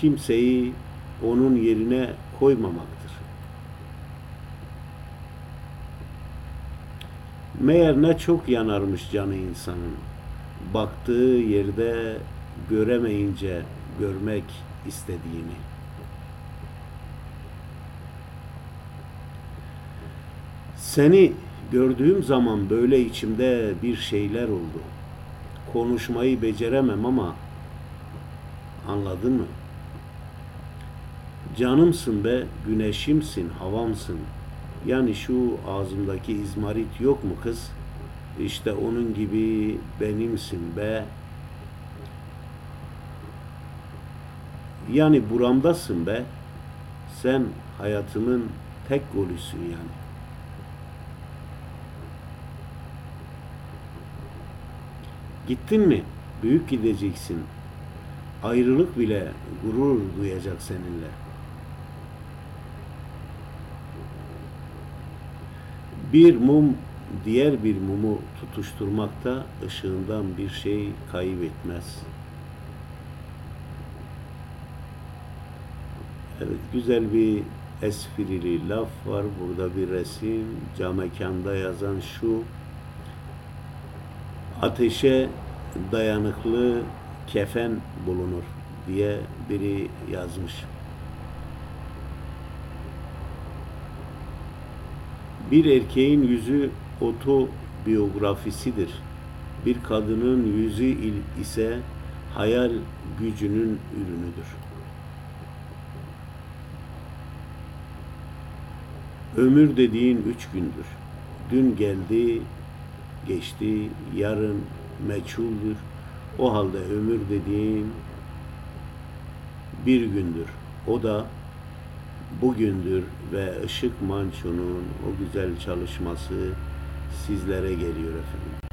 kimseyi onun yerine koymamaktır. Meğer ne çok yanarmış canı insanın. Baktığı yerde göremeyince görmek istediğini. Seni gördüğüm zaman böyle içimde bir şeyler oldu. Konuşmayı beceremem ama anladın mı? Canımsın be, güneşimsin, havamsın. Yani şu ağzımdaki izmarit yok mu kız? İşte onun gibi benimsin be. Yani buramdasın be. Sen hayatımın tek golüsün yani. Gittin mi? Büyük gideceksin. Ayrılık bile gurur duyacak seninle. Bir mum diğer bir mumu tutuşturmakta ışığından bir şey kaybetmez. Evet, güzel bir esprili laf var. Burada bir resim. Camekanda yazan şu. Ateşe dayanıklı kefen bulunur diye biri yazmış. Bir erkeğin yüzü otobiyografisidir. Bir kadının yüzü ise hayal gücünün ürünüdür. Ömür dediğin üç gündür. Dün geldi, geçti, yarın meçhuldür. O halde ömür dediğin bir gündür. O da bugündür ve Işık Manço'nun o güzel çalışması sizlere geliyor efendim.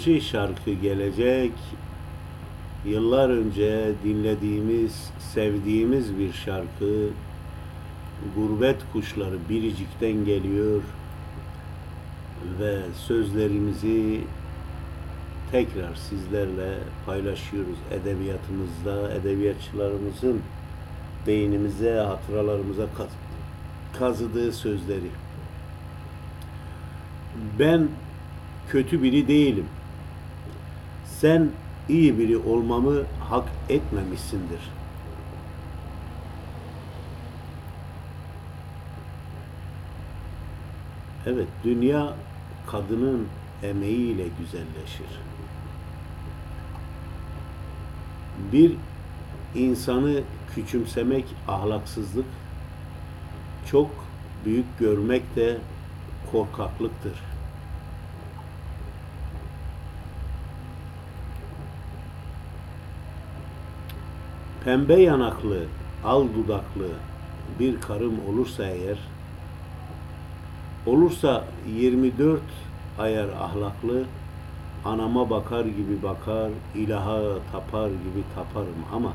Nostalji şarkı gelecek. Yıllar önce dinlediğimiz, sevdiğimiz bir şarkı. Gurbet kuşları Biricik'ten geliyor ve sözlerimizi tekrar sizlerle paylaşıyoruz edebiyatımızda, edebiyatçılarımızın beynimize, hatıralarımıza kaz- kazıdığı sözleri. Ben kötü biri değilim. Sen iyi biri olmamı hak etmemişsindir. Evet, dünya kadının emeğiyle güzelleşir. Bir insanı küçümsemek ahlaksızlık, çok büyük görmek de korkaklıktır. Pembe yanaklı, al dudaklı bir karım olursa eğer, olursa 24 ayar ahlaklı, anama bakar gibi bakar, ilaha tapar gibi taparım ama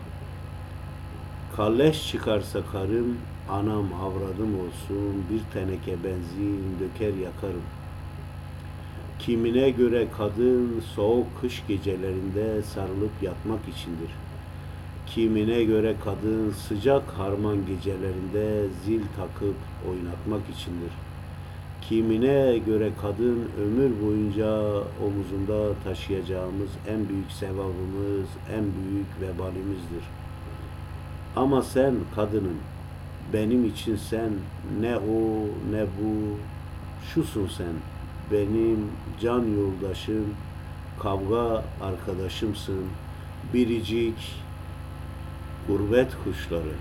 kalleş çıkarsa karım, anam avradım olsun, bir teneke benzin döker yakarım. Kimine göre kadın soğuk kış gecelerinde sarılıp yatmak içindir. Kimine göre kadın sıcak harman gecelerinde zil takıp oynatmak içindir. Kimine göre kadın ömür boyunca omuzunda taşıyacağımız en büyük sevabımız, en büyük vebalimizdir. Ama sen kadının, benim için sen ne o ne bu, şusun sen, benim can yoldaşım, kavga arkadaşımsın, biricik, گروبت خوش داره.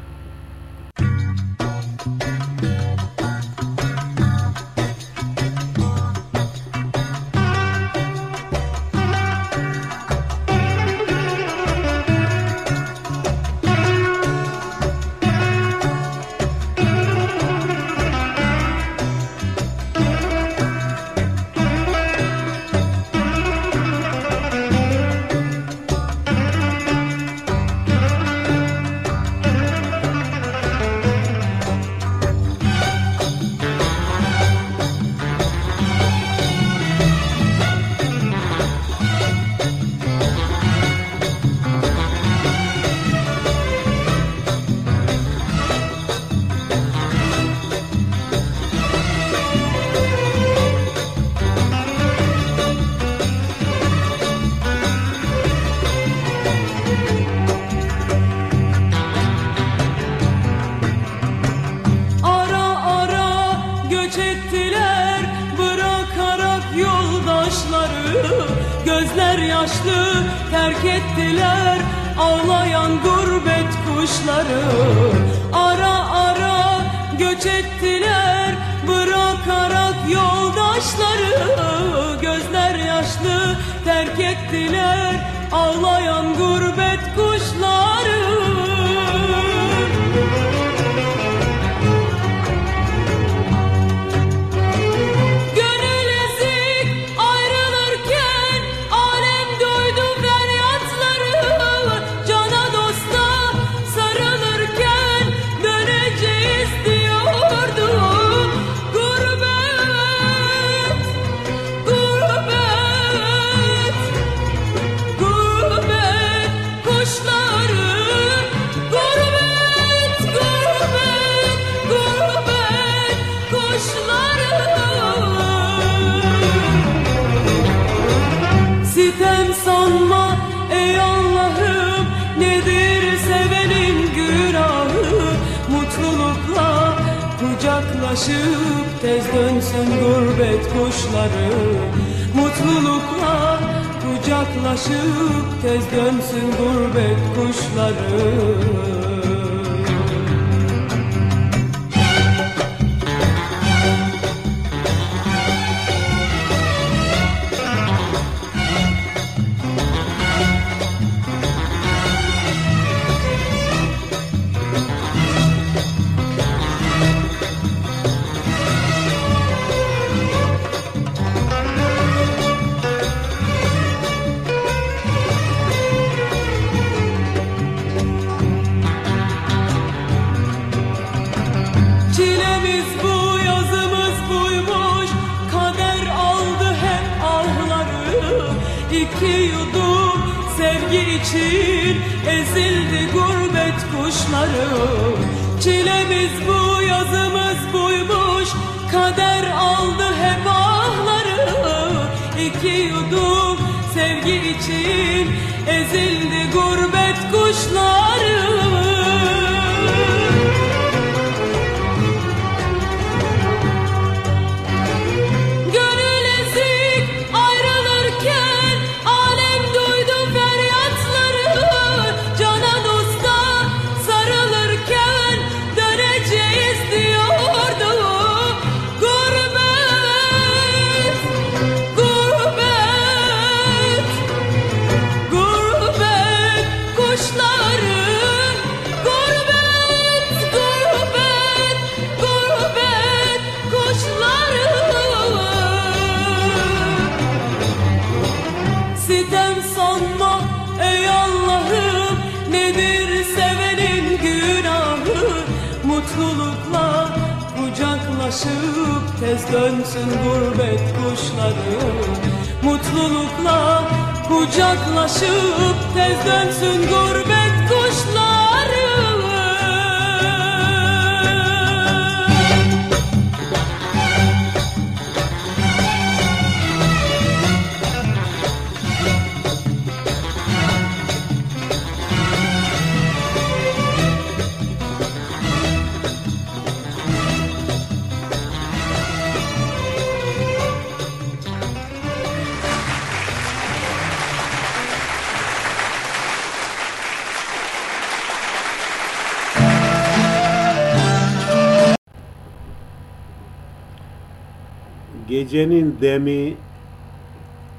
Gecenin demi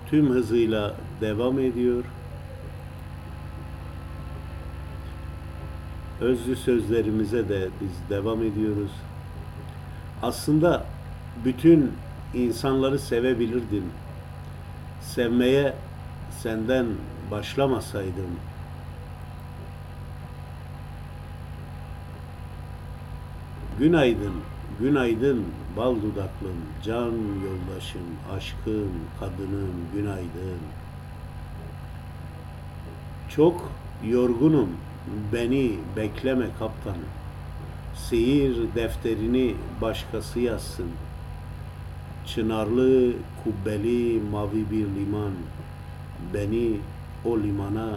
tüm hızıyla devam ediyor. Özlü sözlerimize de biz devam ediyoruz. Aslında bütün insanları sevebilirdim. Sevmeye senden başlamasaydım. Günaydın, günaydın bal dudaklım, can yoldaşım, aşkım, kadınım, günaydın. Çok yorgunum, beni bekleme kaptanım. Seyir defterini başkası yazsın. Çınarlı, kubbeli, mavi bir liman. Beni o limana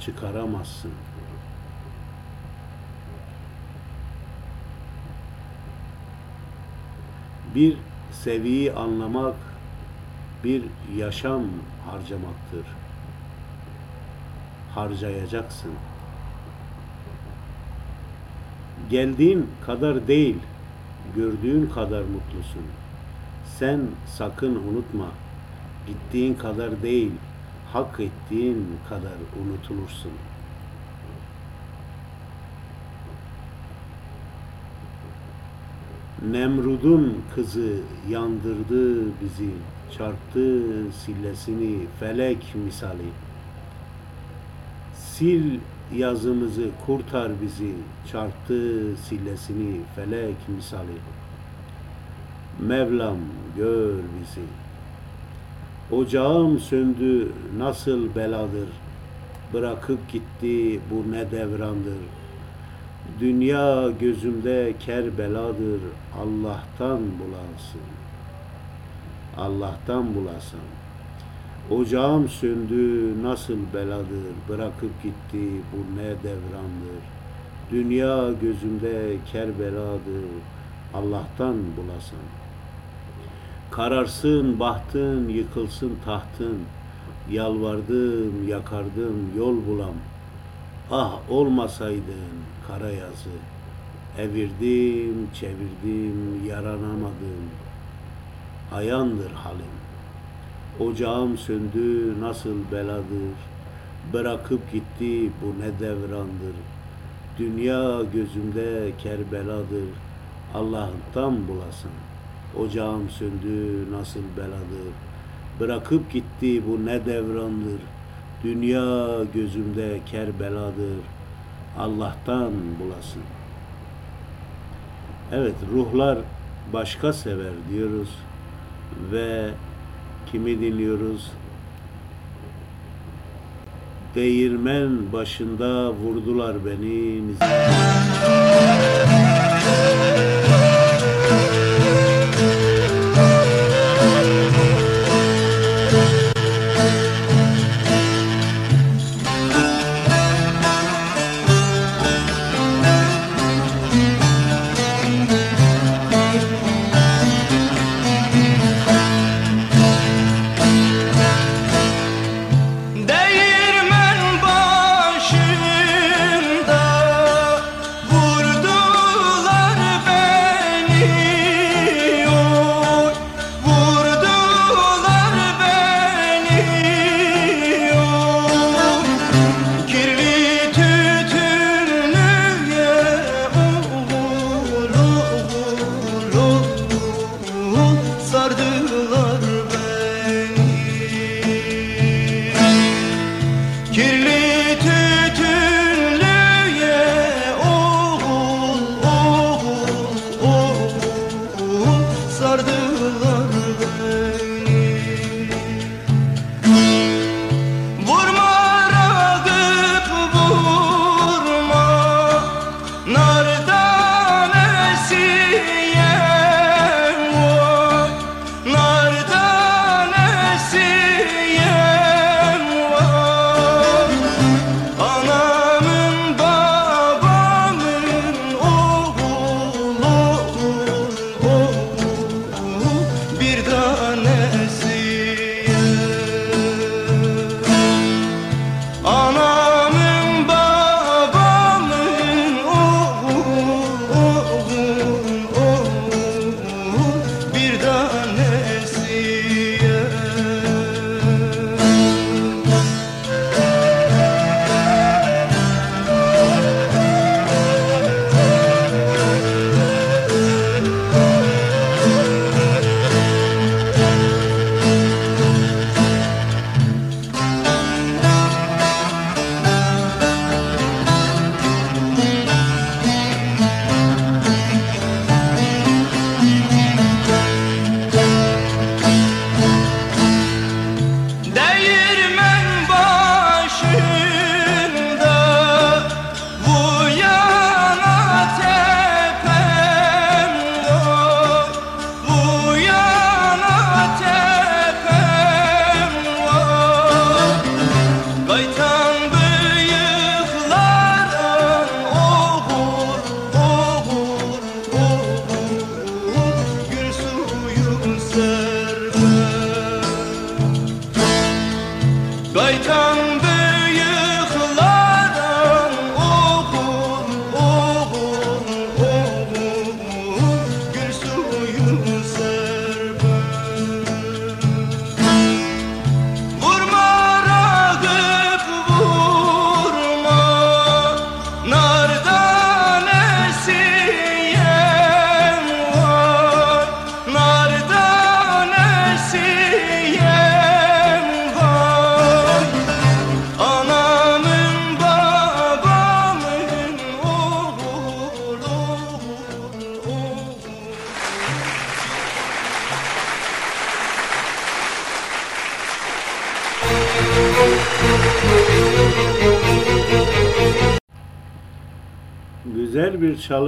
çıkaramazsın. bir seviyeyi anlamak bir yaşam harcamaktır. Harcayacaksın. Geldiğin kadar değil, gördüğün kadar mutlusun. Sen sakın unutma, gittiğin kadar değil, hak ettiğin kadar unutulursun.'' Nemrud'un kızı yandırdı bizi, çarptı sillesini felek misali. Sil yazımızı kurtar bizi, çarptı sillesini felek misali. Mevlam gör bizi. Ocağım söndü nasıl beladır, bırakıp gitti bu ne devrandır. Dünya gözümde kerbeladır, Allah'tan bulasın. Allah'tan bulasın. Ocağım söndü nasıl beladır, bırakıp gitti bu ne devrandır. Dünya gözümde kerbeladır, Allah'tan bulasın. Kararsın bahtın, yıkılsın tahtın, yalvardım, yakardım, yol bulam. Ah olmasaydın kara yazı, evirdim, çevirdim, yaranamadım. Ayandır halim. Ocağım söndü nasıl beladır, bırakıp gitti bu ne devrandır. Dünya gözümde kerbeladır, Allah'tan bulasın. Ocağım söndü nasıl beladır, bırakıp gitti bu ne devrandır. Dünya gözümde kerbeladır, Allah'tan bulasın. Evet ruhlar başka sever diyoruz ve kimi dinliyoruz? Değirmen başında vurdular beni.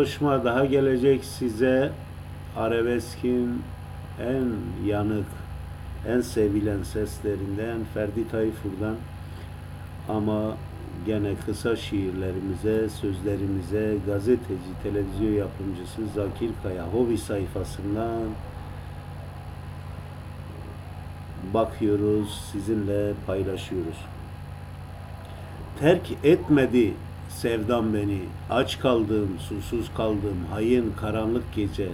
Çalışma daha gelecek size. Arabeskin en yanık, en sevilen seslerinden Ferdi Tayfur'dan ama gene kısa şiirlerimize, sözlerimize gazeteci, televizyon yapımcısı Zakir Kaya hobi sayfasından bakıyoruz, sizinle paylaşıyoruz. Terk etmedi sevdam beni, aç kaldım, susuz kaldım, hayın karanlık gece,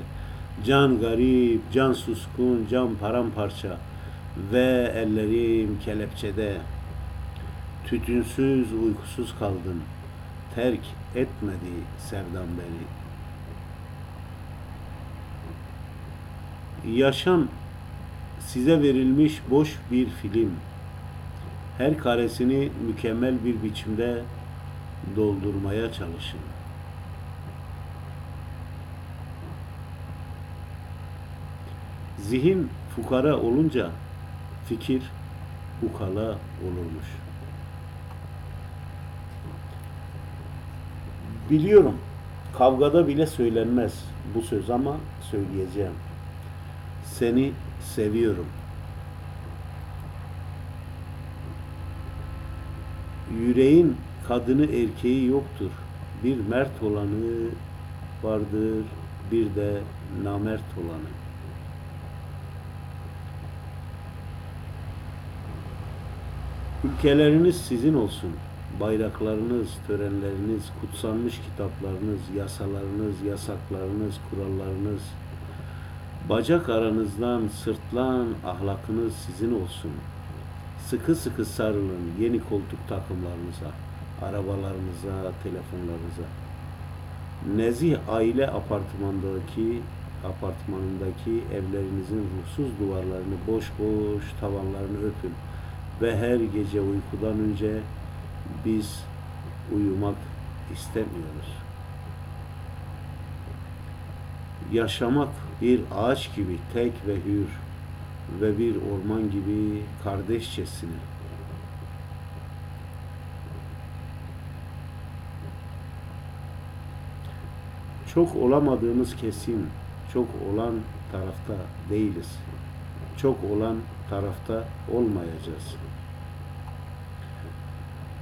can garip, can suskun, can paramparça. Ve ellerim kelepçede, tütünsüz, uykusuz kaldım, terk etmedi sevdam beni. Yaşam size verilmiş boş bir film. Her karesini mükemmel bir biçimde doldurmaya çalışın. Zihin fukara olunca fikir ukala olurmuş. Biliyorum kavgada bile söylenmez bu söz ama söyleyeceğim. Seni seviyorum. Yüreğin kadını erkeği yoktur. Bir mert olanı vardır, bir de namert olanı. Ülkeleriniz sizin olsun. Bayraklarınız, törenleriniz, kutsanmış kitaplarınız, yasalarınız, yasaklarınız, kurallarınız, bacak aranızdan sırtlan ahlakınız sizin olsun. Sıkı sıkı sarılın yeni koltuk takımlarınıza, arabalarınıza, telefonlarınıza. Nezih aile apartmandaki apartmanındaki evlerinizin ruhsuz duvarlarını boş boş tavanlarını öpün ve her gece uykudan önce biz uyumak istemiyoruz. Yaşamak bir ağaç gibi tek ve hür ve bir orman gibi kardeşçesine. Çok olamadığımız kesin, çok olan tarafta değiliz. Çok olan tarafta olmayacağız.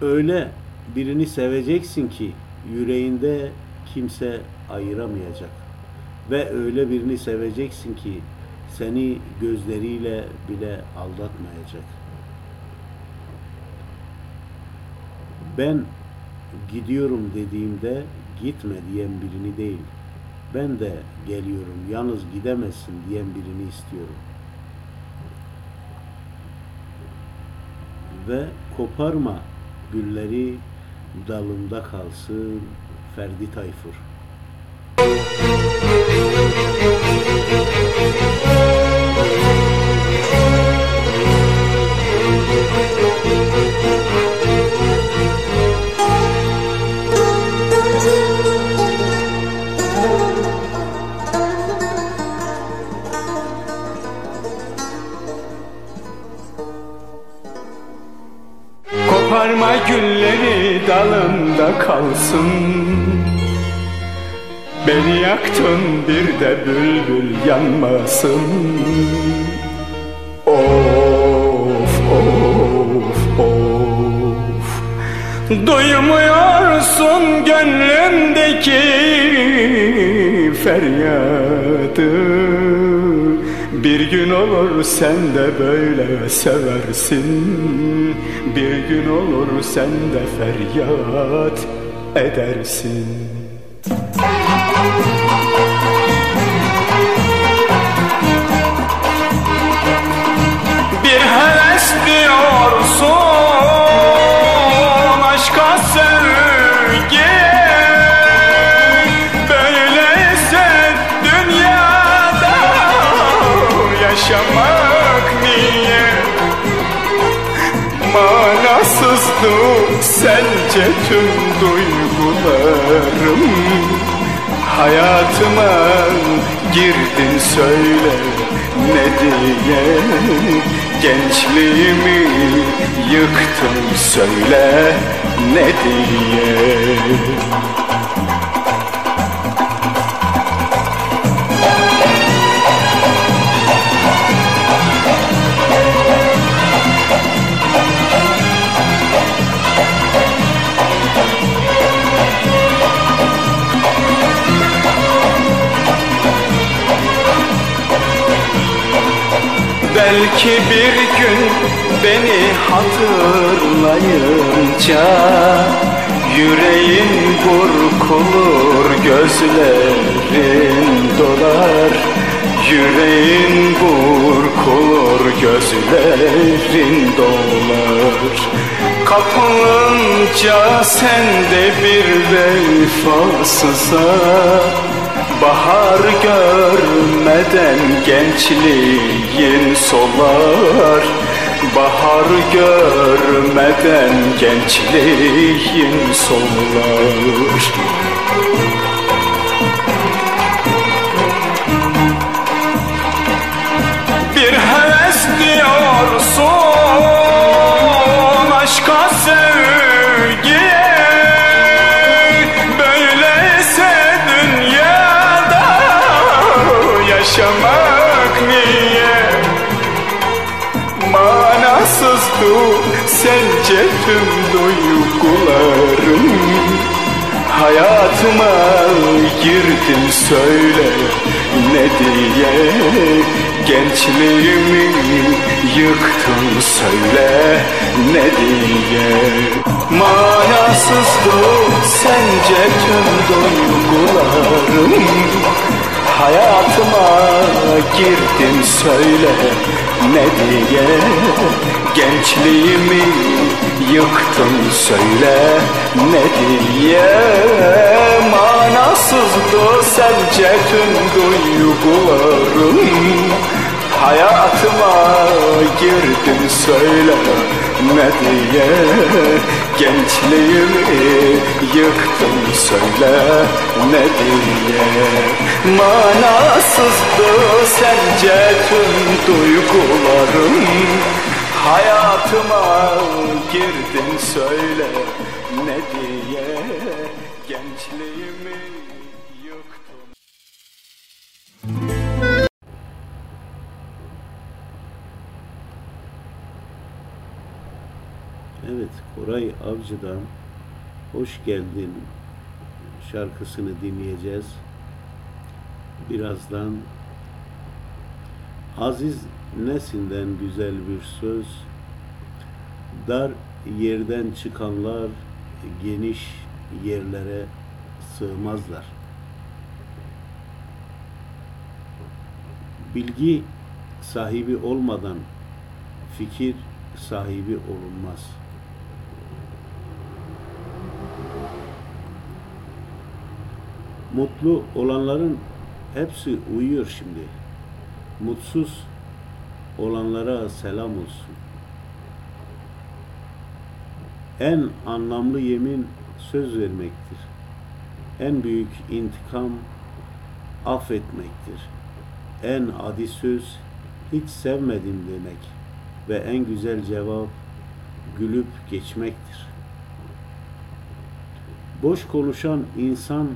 Öyle birini seveceksin ki yüreğinde kimse ayıramayacak. Ve öyle birini seveceksin ki seni gözleriyle bile aldatmayacak. Ben gidiyorum dediğimde gitme diyen birini değil, ben de geliyorum yalnız gidemezsin diyen birini istiyorum. Ve koparma gülleri dalında kalsın Ferdi Tayfur. Koparma gülleri dalında kalsın. Beni yaktın bir de bülbül yanmasın. Of of of. Duymuyorsun gönlümdeki feryadı bir gün olur sen de böyle seversin. Bir gün olur sen de feryat edersin. Bir heves diyorsun sence tüm duygularım. Hayatıma girdin söyle ne diye? Gençliğimi yıktın söyle ne diye Belki bir gün beni hatırlayınca Yüreğin burkulur, gözlerin dolar. Yüreğin burkulur, gözlerin dolar. Kapılınca sende bir vefasıza Bahar görmeden gençliğin solar. Bahar görmeden gençliğin solar. Bir heves diyorsun sence tüm duygularım Hayatıma girdin söyle ne diye. Gençliğimi yıktın söyle ne diye. Manasızdı sence tüm duygularım. Hayatıma girdin söyle ne diye? Gençliğimi yıktın söyle ne diye? Manasızdı sence tüm duygularım Hayatıma girdin söyle ne diye Gençliğimi yıktın söyle ne diye? Manasızdı sence tüm duygularım? Hayatıma girdin söyle Hoş Geldin şarkısını dinleyeceğiz. Birazdan Aziz Nesin'den güzel bir söz. Dar yerden çıkanlar geniş yerlere sığmazlar. Bilgi sahibi olmadan fikir sahibi olunmaz. Mutlu olanların hepsi uyuyor şimdi. Mutsuz olanlara selam olsun. En anlamlı yemin söz vermektir. En büyük intikam affetmektir. En adi söz hiç sevmedim demek ve en güzel cevap gülüp geçmektir. Boş konuşan insan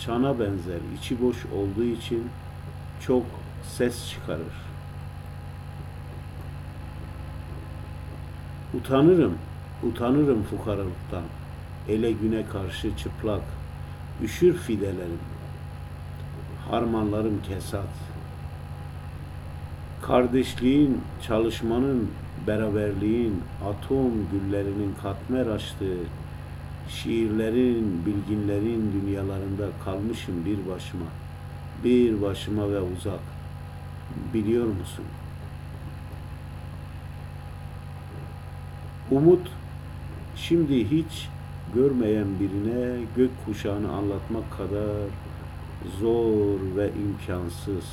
çana benzer, içi boş olduğu için çok ses çıkarır. Utanırım, utanırım fukaralıktan. Ele güne karşı çıplak, üşür fidelerim. Harmanlarım kesat. Kardeşliğin, çalışmanın, beraberliğin, atom güllerinin katmer açtığı, şiirlerin, bilginlerin dünyalarında kalmışım bir başıma. Bir başıma ve uzak. Biliyor musun? Umut şimdi hiç görmeyen birine gök kuşağını anlatmak kadar zor ve imkansız.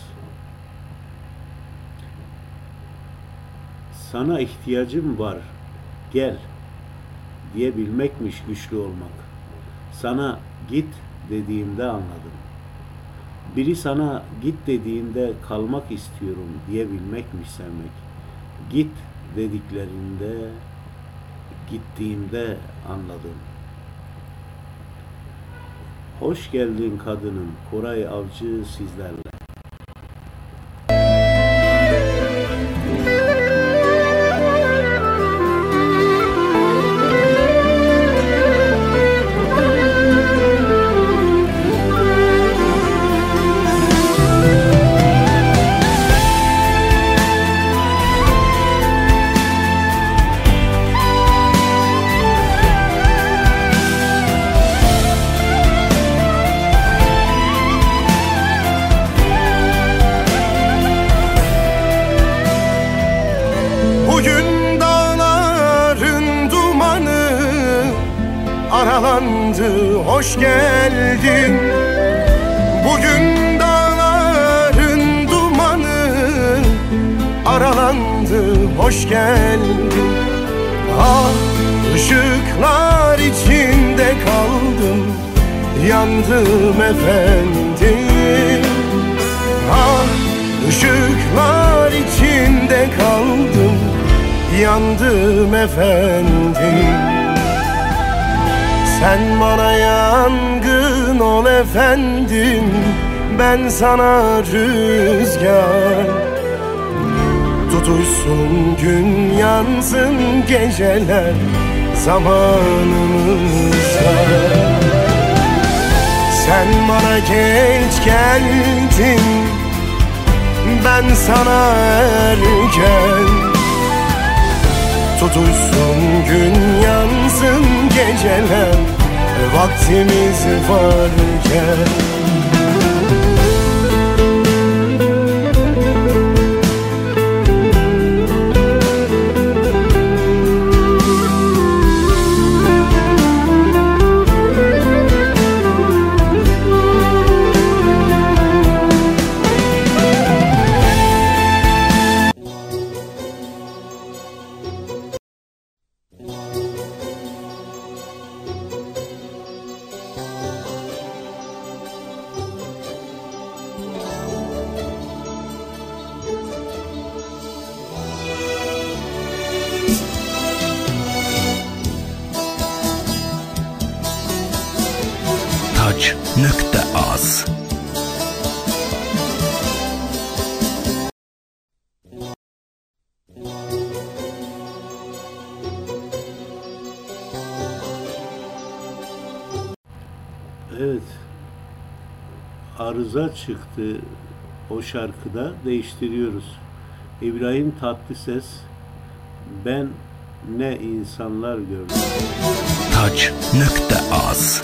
Sana ihtiyacım var. Gel diyebilmekmiş güçlü olmak. Sana git dediğimde anladım. Biri sana git dediğinde kalmak istiyorum diyebilmekmiş sevmek. Git dediklerinde gittiğimde anladım. Hoş geldin kadının Koray Avcı sizlerle. sana erken. Tutuşsun gün yansın geceler Vaktimiz varken. o şarkıda değiştiriyoruz. İbrahim Tatlıses ben ne insanlar gördüm. Taç nokta az.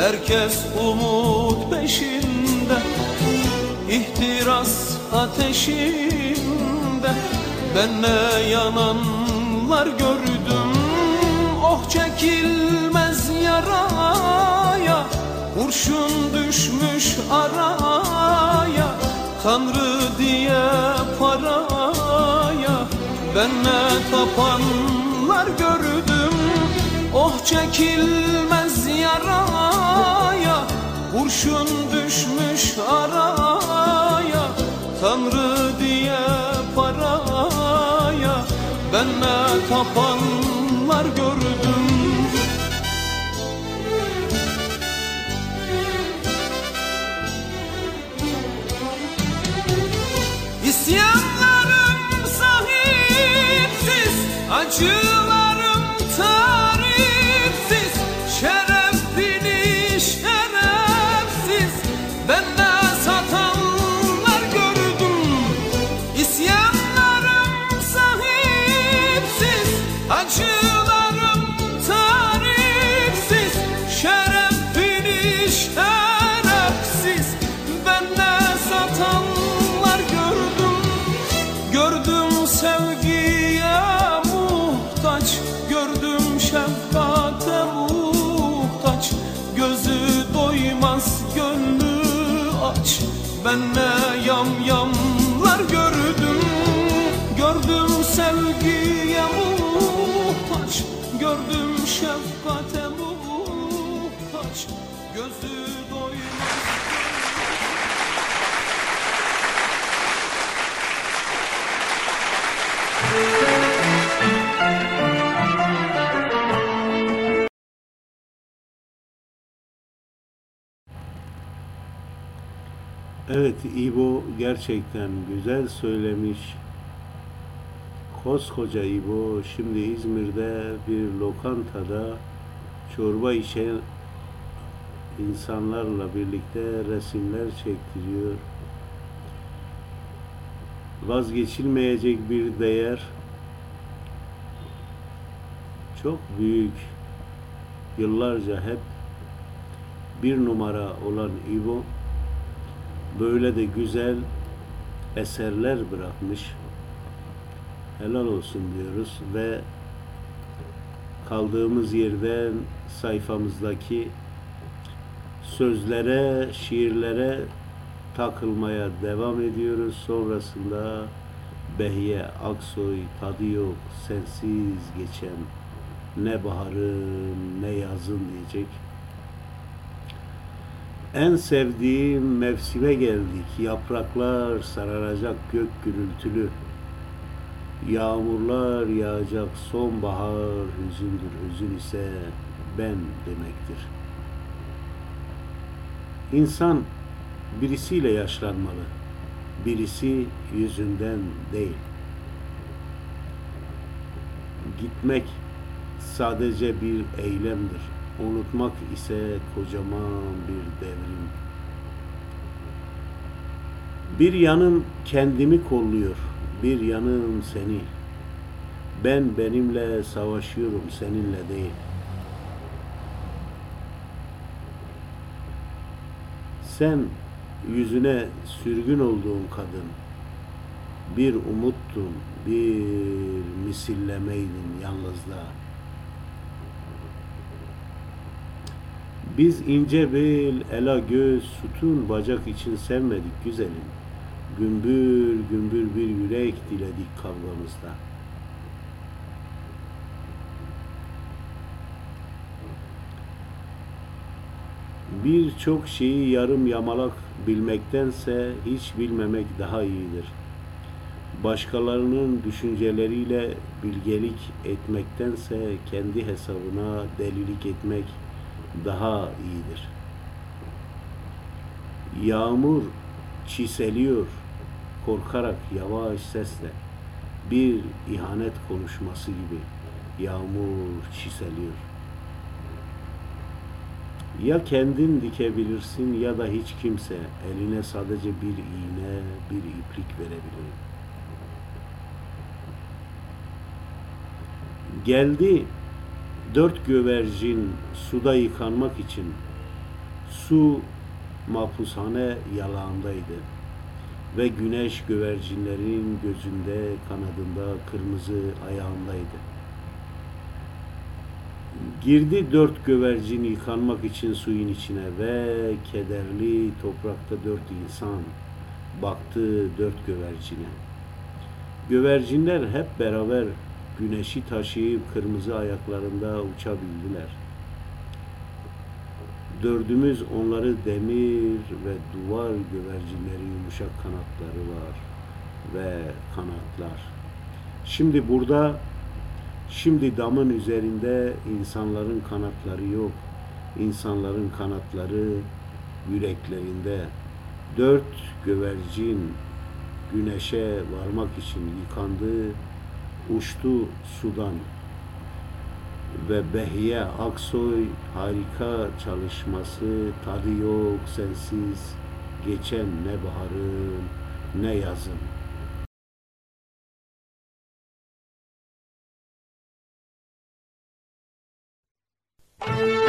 Herkes umut peşinde İhtiras ateşinde. Ben ne yananlar gördüm Oh çekilmez yaraya. Kurşun düşmüş araya Tanrı diye paraya. Ben ne tapanlar gördüm Oh çekilmez Kurşun düşmüş araya Tanrı diye paraya. Ben ne tapanlar gördüm. İsyanlarım sahipsiz Acılarım aç Evet İbo gerçekten güzel söylemiş. Koskoca İbo şimdi İzmir'de bir lokantada çorba içen insanlarla birlikte resimler çektiriyor. Vazgeçilmeyecek bir değer. Çok büyük yıllarca hep bir numara olan İbo böyle de güzel eserler bırakmış. Helal olsun diyoruz ve kaldığımız yerden sayfamızdaki sözlere, şiirlere takılmaya devam ediyoruz. Sonrasında Behiye Aksoy tadı yok sensiz geçen ne baharın ne yazın diyecek. En sevdiğim mevsime geldik. Yapraklar sararacak gök gürültülü. Yağmurlar yağacak sonbahar hüzündür. Hüzün ise ben demektir. İnsan birisiyle yaşlanmalı. Birisi yüzünden değil. Gitmek sadece bir eylemdir. Unutmak ise kocaman bir devrim. Bir yanım kendimi kolluyor, bir yanım seni. Ben benimle savaşıyorum, seninle değil. Sen yüzüne sürgün olduğun kadın, bir umuttun, bir misillemeydin yalnızlığa. Biz ince bel, ela göz, sütun bacak için sevmedik güzelim. Gümbür gümbür bir yürek diledik kavgamızda. Birçok şeyi yarım yamalak bilmektense hiç bilmemek daha iyidir. Başkalarının düşünceleriyle bilgelik etmektense kendi hesabına delilik etmek daha iyidir. Yağmur çiseliyor korkarak yavaş sesle bir ihanet konuşması gibi yağmur çiseliyor. Ya kendin dikebilirsin ya da hiç kimse eline sadece bir iğne, bir iplik verebilir. Geldi dört gövercin suda yıkanmak için. Su mahpushane yalağındaydı ve güneş güvercinlerin gözünde, kanadında, kırmızı ayağındaydı. Girdi dört güvercin yıkanmak için suyun içine ve kederli toprakta dört insan baktı dört güvercine. Güvercinler hep beraber güneşi taşıyıp kırmızı ayaklarında uçabildiler. Dördümüz onları demir ve duvar güvercinleri yumuşak kanatları var ve kanatlar. Şimdi burada, şimdi damın üzerinde insanların kanatları yok. İnsanların kanatları yüreklerinde. Dört güvercin güneşe varmak için yıkandı, uçtu sudan ve Behiye Aksoy harika çalışması tadı yok sensiz geçen ne baharın ne yazın. Tadı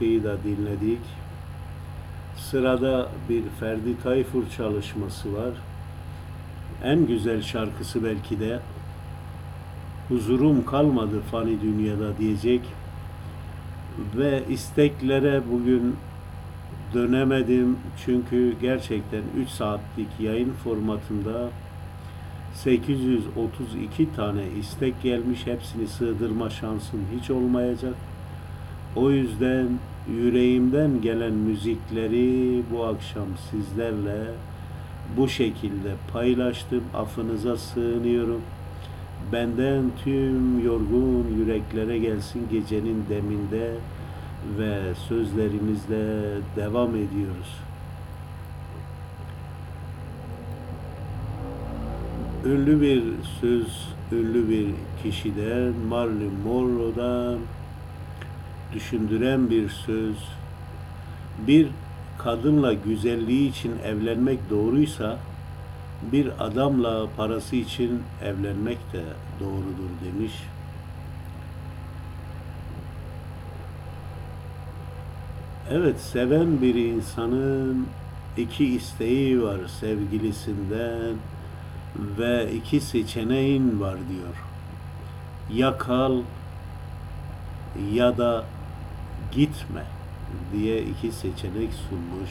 şarkıyı da dinledik. Sırada bir Ferdi Tayfur çalışması var. En güzel şarkısı belki de Huzurum kalmadı fani dünyada diyecek ve isteklere bugün dönemedim çünkü gerçekten 3 saatlik yayın formatında 832 tane istek gelmiş hepsini sığdırma şansım hiç olmayacak. O yüzden yüreğimden gelen müzikleri bu akşam sizlerle bu şekilde paylaştım. Affınıza sığınıyorum. Benden tüm yorgun yüreklere gelsin gecenin deminde ve sözlerimizle devam ediyoruz. Ünlü bir söz, ünlü bir kişiden, Marilyn Monroe'dan düşündüren bir söz. Bir kadınla güzelliği için evlenmek doğruysa, bir adamla parası için evlenmek de doğrudur demiş. Evet, seven bir insanın iki isteği var sevgilisinden ve iki seçeneğin var diyor. Ya kal ya da gitme diye iki seçenek sunmuş.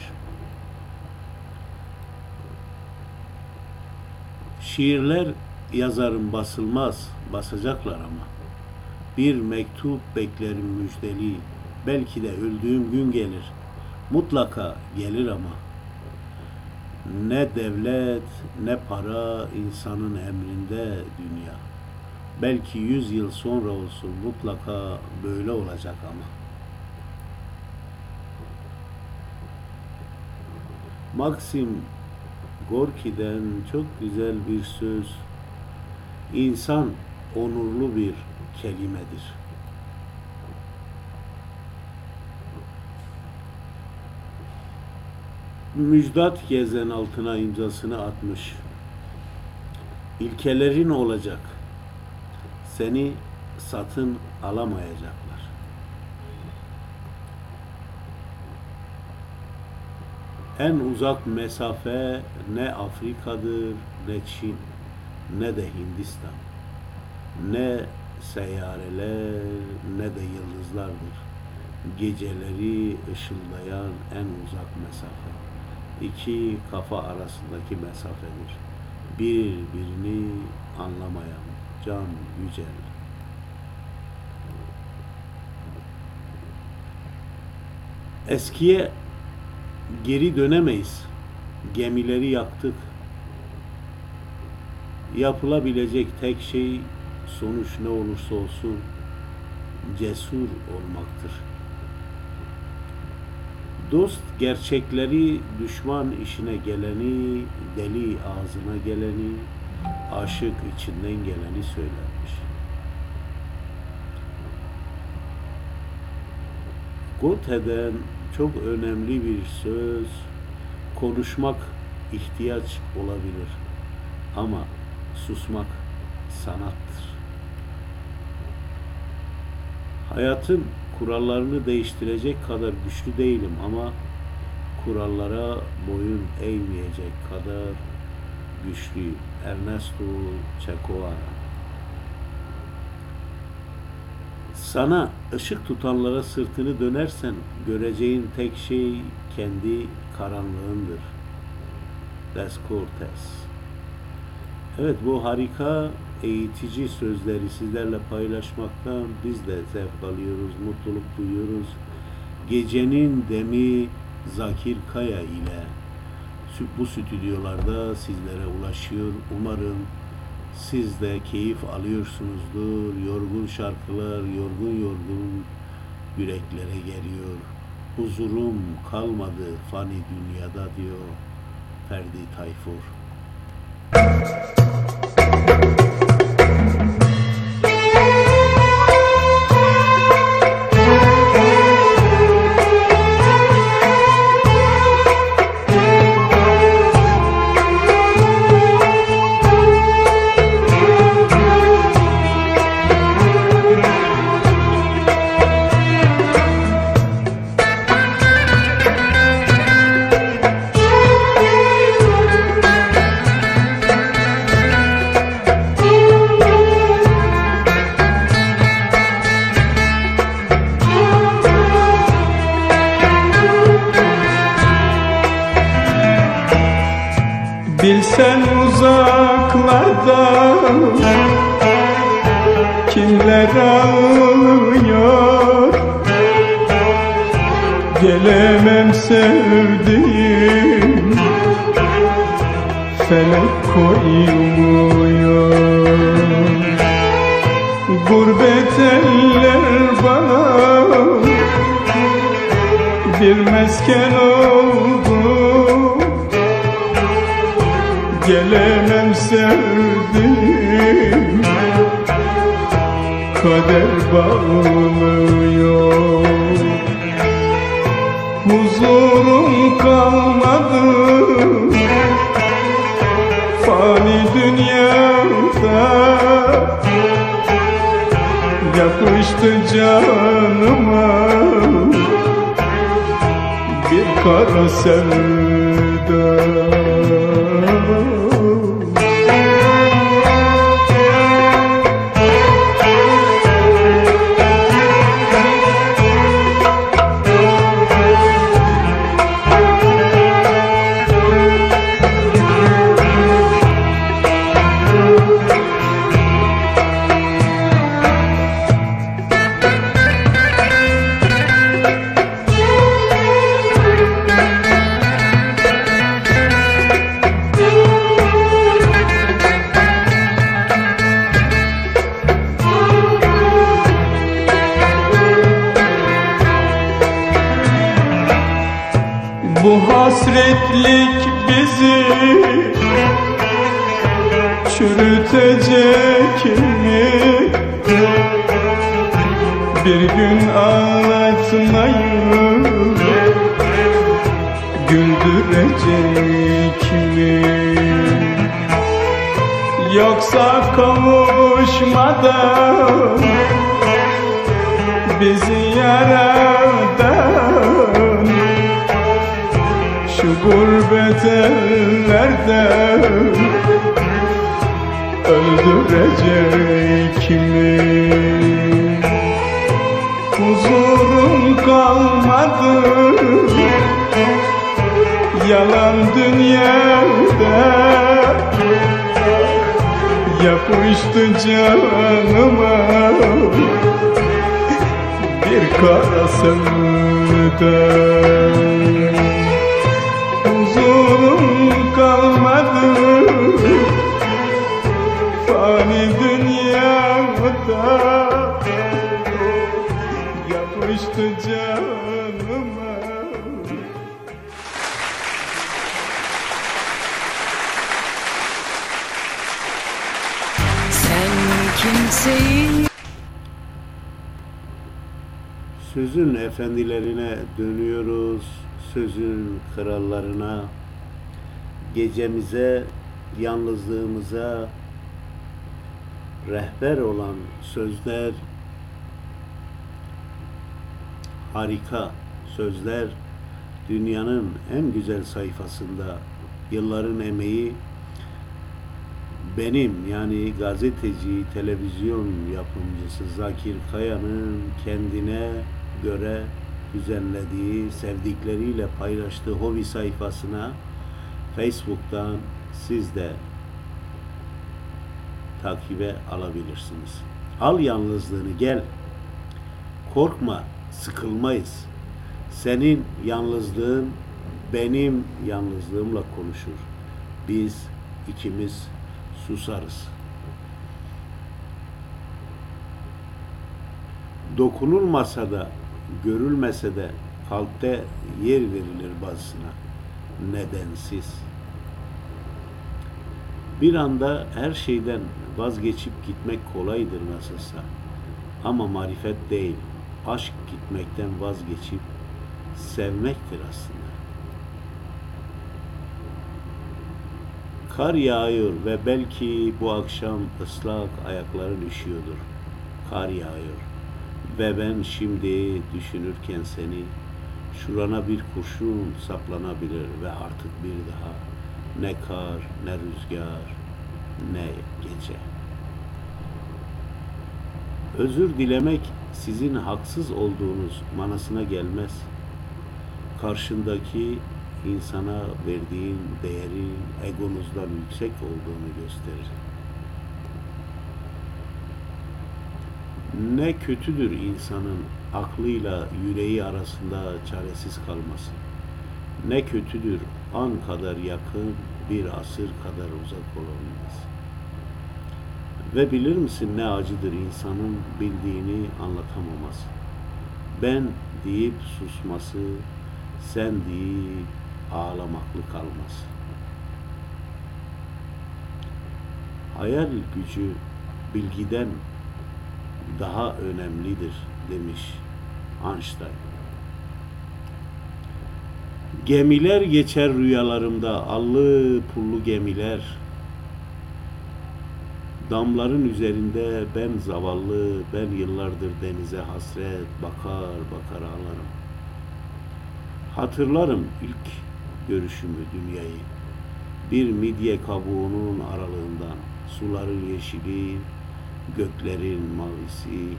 Şiirler yazarım basılmaz, basacaklar ama. Bir mektup beklerim müjdeli, belki de öldüğüm gün gelir. Mutlaka gelir ama. Ne devlet ne para insanın emrinde dünya. Belki yüz yıl sonra olsun mutlaka böyle olacak ama. Maxim Gorki'den çok güzel bir söz. İnsan onurlu bir kelimedir. Müjdat Gezen altına imzasını atmış. İlkelerin olacak. Seni satın alamayacaklar. En uzak mesafe ne Afrika'dır, ne Çin, ne de Hindistan. Ne seyyareler, ne de yıldızlardır. Geceleri ışıldayan en uzak mesafe. İki kafa arasındaki mesafedir. Birbirini anlamayan can yücel. Eskiye geri dönemeyiz. Gemileri yaktık. Yapılabilecek tek şey sonuç ne olursa olsun cesur olmaktır. Dost gerçekleri, düşman işine geleni, deli ağzına geleni, aşık içinden geleni söylermiş. Goethe'den çok önemli bir söz, konuşmak ihtiyaç olabilir ama susmak sanattır. Hayatın kurallarını değiştirecek kadar güçlü değilim ama kurallara boyun eğmeyecek kadar güçlüyüm. Ernesto Che Sana ışık tutanlara sırtını dönersen göreceğin tek şey kendi karanlığındır. Descartes Evet bu harika eğitici sözleri sizlerle paylaşmaktan biz de zevk alıyoruz, mutluluk duyuyoruz. Gecenin demi Zakir Kaya ile bu stüdyolarda sizlere ulaşıyor. Umarım siz de keyif alıyorsunuzdur. Yorgun şarkılar, yorgun yorgun yüreklere geliyor. Huzurum kalmadı fani dünyada diyor Ferdi Tayfur. Bilsen mesken oldu Gelemem sevdiğim kader bağlıyor. Huzurum kalmadı. Fani dünyada Yapıştı canıma kara sevda sözler, harika sözler, dünyanın en güzel sayfasında yılların emeği benim yani gazeteci, televizyon yapımcısı Zakir Kaya'nın kendine göre düzenlediği, sevdikleriyle paylaştığı hobi sayfasına Facebook'tan siz de takibe alabilirsiniz. Al yalnızlığını gel. Korkma, sıkılmayız. Senin yalnızlığın benim yalnızlığımla konuşur. Biz ikimiz susarız. Dokunulmasa da, görülmese de kalpte yer verilir bazısına. Nedensiz. Bir anda her şeyden vazgeçip gitmek kolaydır nasılsa. Ama marifet değil, aşk gitmekten vazgeçip sevmektir aslında. Kar yağıyor ve belki bu akşam ıslak ayakların üşüyordur. Kar yağıyor ve ben şimdi düşünürken seni şurana bir kurşun saplanabilir ve artık bir daha ne kar, ne rüzgar, ne gece. Özür dilemek sizin haksız olduğunuz manasına gelmez. Karşındaki insana verdiğin değerin egonuzdan yüksek olduğunu gösterir. Ne kötüdür insanın aklıyla yüreği arasında çaresiz kalması. Ne kötüdür an kadar yakın, bir asır kadar uzak olabilmesi. Ve bilir misin ne acıdır insanın bildiğini anlatamaması. Ben deyip susması, sen deyip ağlamaklı kalması. Hayal gücü bilgiden daha önemlidir demiş Einstein. Gemiler geçer rüyalarımda, allı pullu gemiler. Damların üzerinde ben zavallı, ben yıllardır denize hasret, bakar bakar ağlarım. Hatırlarım ilk görüşümü dünyayı. Bir midye kabuğunun aralığından, suların yeşili, göklerin mavisi,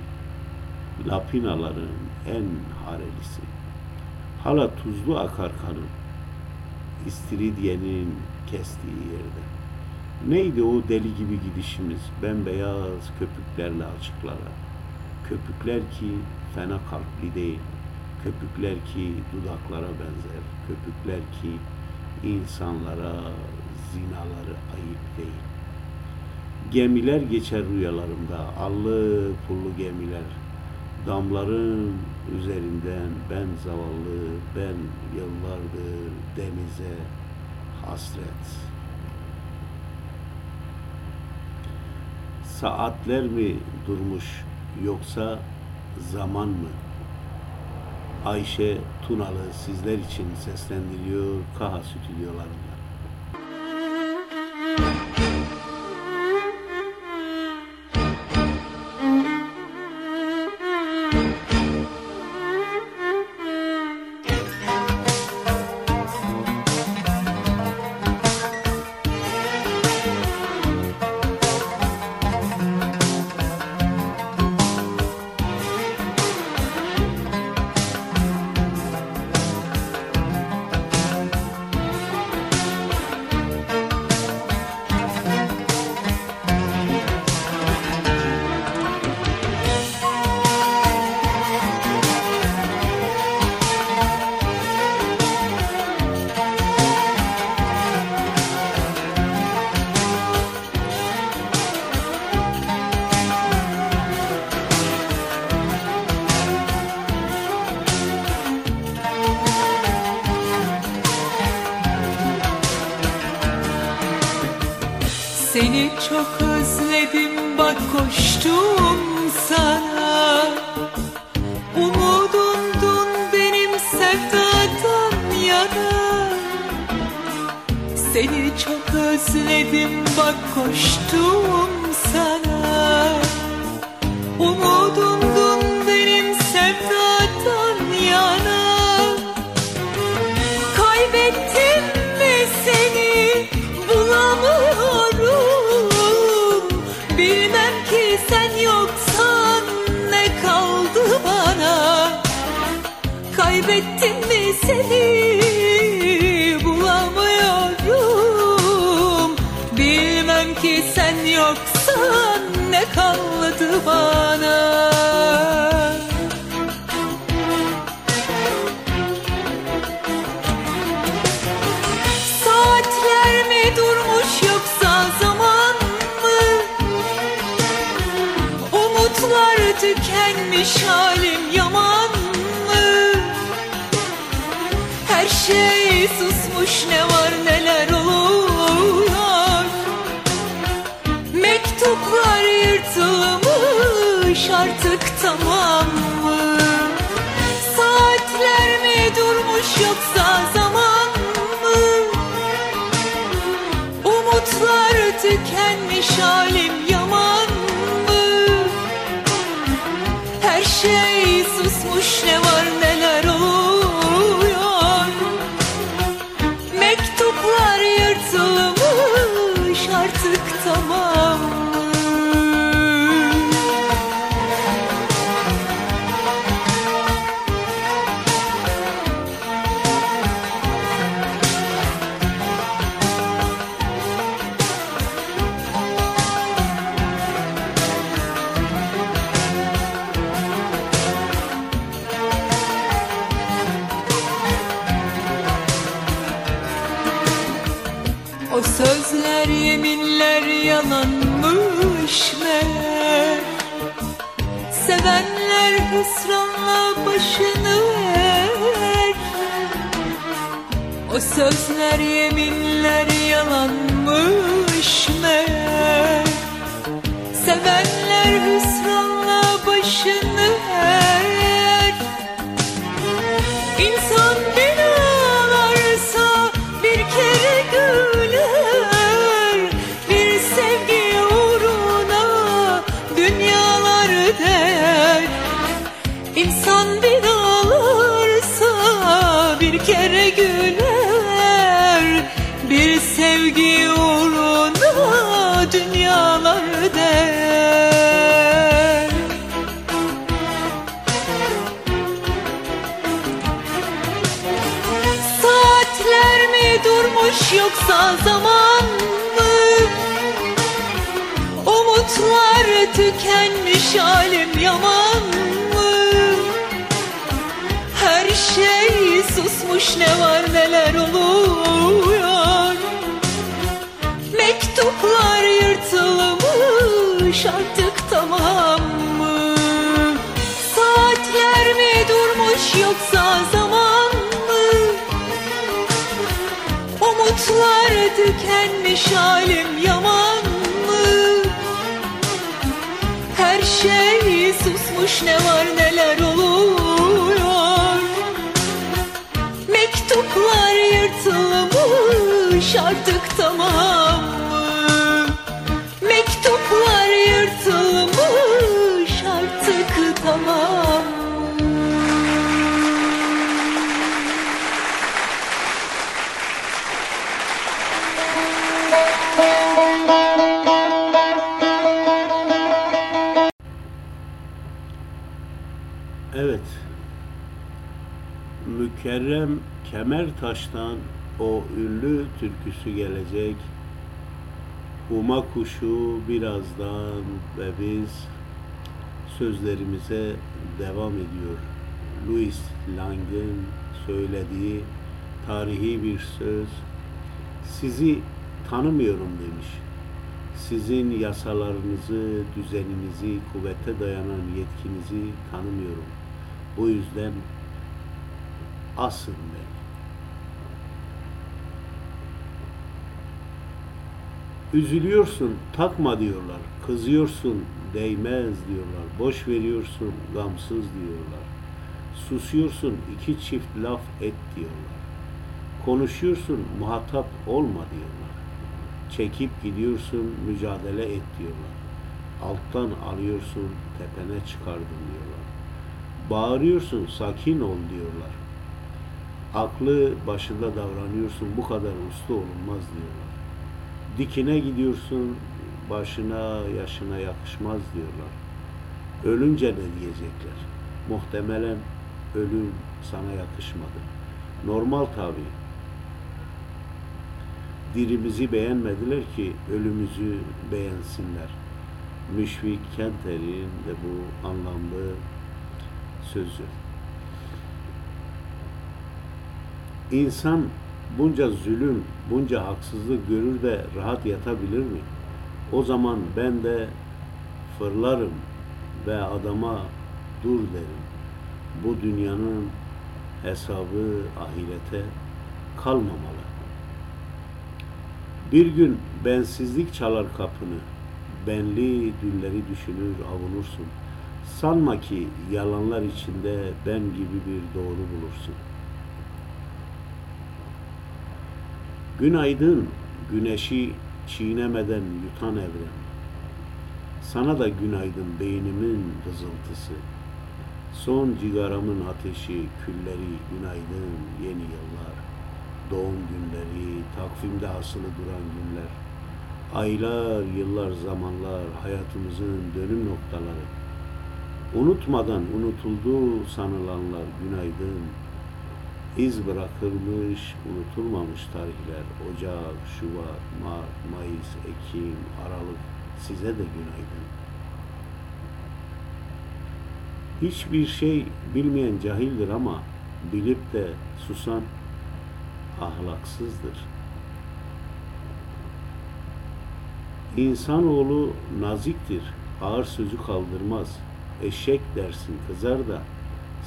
lapinaların en harelisi. Hala tuzlu akar kanım, istiridyenin kestiği yerde. Neydi o deli gibi gidişimiz, bembeyaz köpüklerle açıklara. Köpükler ki fena kalpli değil, köpükler ki dudaklara benzer, köpükler ki insanlara zinaları ayıp değil. Gemiler geçer rüyalarımda, allı pullu gemiler. Damların üzerinden ben zavallı, ben yıllardır denize hasret. Saatler mi durmuş yoksa zaman mı? Ayşe Tunalı sizler için seslendiriyor Kaha stüdyolarında. Seni durmuş yoksa zaman mı? Umutlar tükenmiş halim yaman mı? Her şey susmuş ne var neler oluyor Mektuplar yırtılmış artık tamam mı? Saatler mi durmuş yoksa zaman tükenmiş halim yaman mı? Her şey susmuş ne var neler oluyor Mektuplar yırtılmış artık tamam Mükerrem Kemertaş'tan o ünlü türküsü gelecek. Huma kuşu birazdan ve biz sözlerimize devam ediyor. Louis Lang'ın söylediği tarihi bir söz. Sizi tanımıyorum demiş. Sizin yasalarınızı, düzeninizi, kuvvete dayanan yetkinizi tanımıyorum. Bu yüzden asın beni. Üzülüyorsun, takma diyorlar. Kızıyorsun, değmez diyorlar. Boş veriyorsun, gamsız diyorlar. Susuyorsun, iki çift laf et diyorlar. Konuşuyorsun, muhatap olma diyorlar. Çekip gidiyorsun, mücadele et diyorlar. Alttan alıyorsun, tepene çıkardım diyorlar. Bağırıyorsun, sakin ol diyorlar. Aklı başında davranıyorsun, bu kadar uslu olunmaz diyorlar. Dikine gidiyorsun, başına, yaşına yakışmaz diyorlar. Ölünce ne diyecekler? Muhtemelen ölüm sana yakışmadı. Normal tabi. Dirimizi beğenmediler ki ölümümüzü beğensinler. Müşfik Kenter'in de bu anlamlı sözü. İnsan bunca zulüm, bunca haksızlık görür de rahat yatabilir mi? O zaman ben de fırlarım ve adama dur derim. Bu dünyanın hesabı ahirete kalmamalı. Bir gün bensizlik çalar kapını, benli dülleri düşünür avunursun. Sanma ki yalanlar içinde ben gibi bir doğru bulursun. Günaydın, güneşi çiğnemeden yutan evren. Sana da günaydın beynimin vızıltısı. Son cigaramın ateşi, külleri, günaydın yeni yıllar. Doğum günleri, takvimde asılı duran günler. Aylar, yıllar, zamanlar, hayatımızın dönüm noktaları. Unutmadan unutuldu sanılanlar günaydın. İz bırakılmış, unutulmamış tarihler. Ocak, Şubat, Mart, Mayıs, Ekim, Aralık size de günaydın. Hiçbir şey bilmeyen cahildir ama bilip de susan ahlaksızdır. İnsanoğlu naziktir, ağır sözü kaldırmaz. Eşek dersin kızar da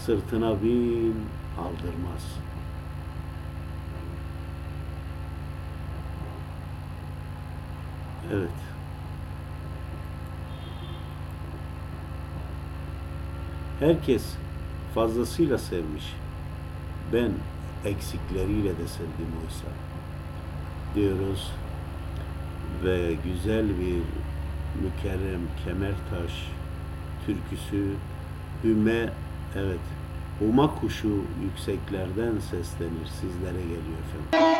sırtına bin aldırmaz. Evet. Herkes fazlasıyla sevmiş. Ben eksikleriyle de sevdim oysa. Diyoruz ve güzel bir mükerrem Kemertaş türküsü Hüme evet Huma kuşu yükseklerden seslenir sizlere geliyor efendim.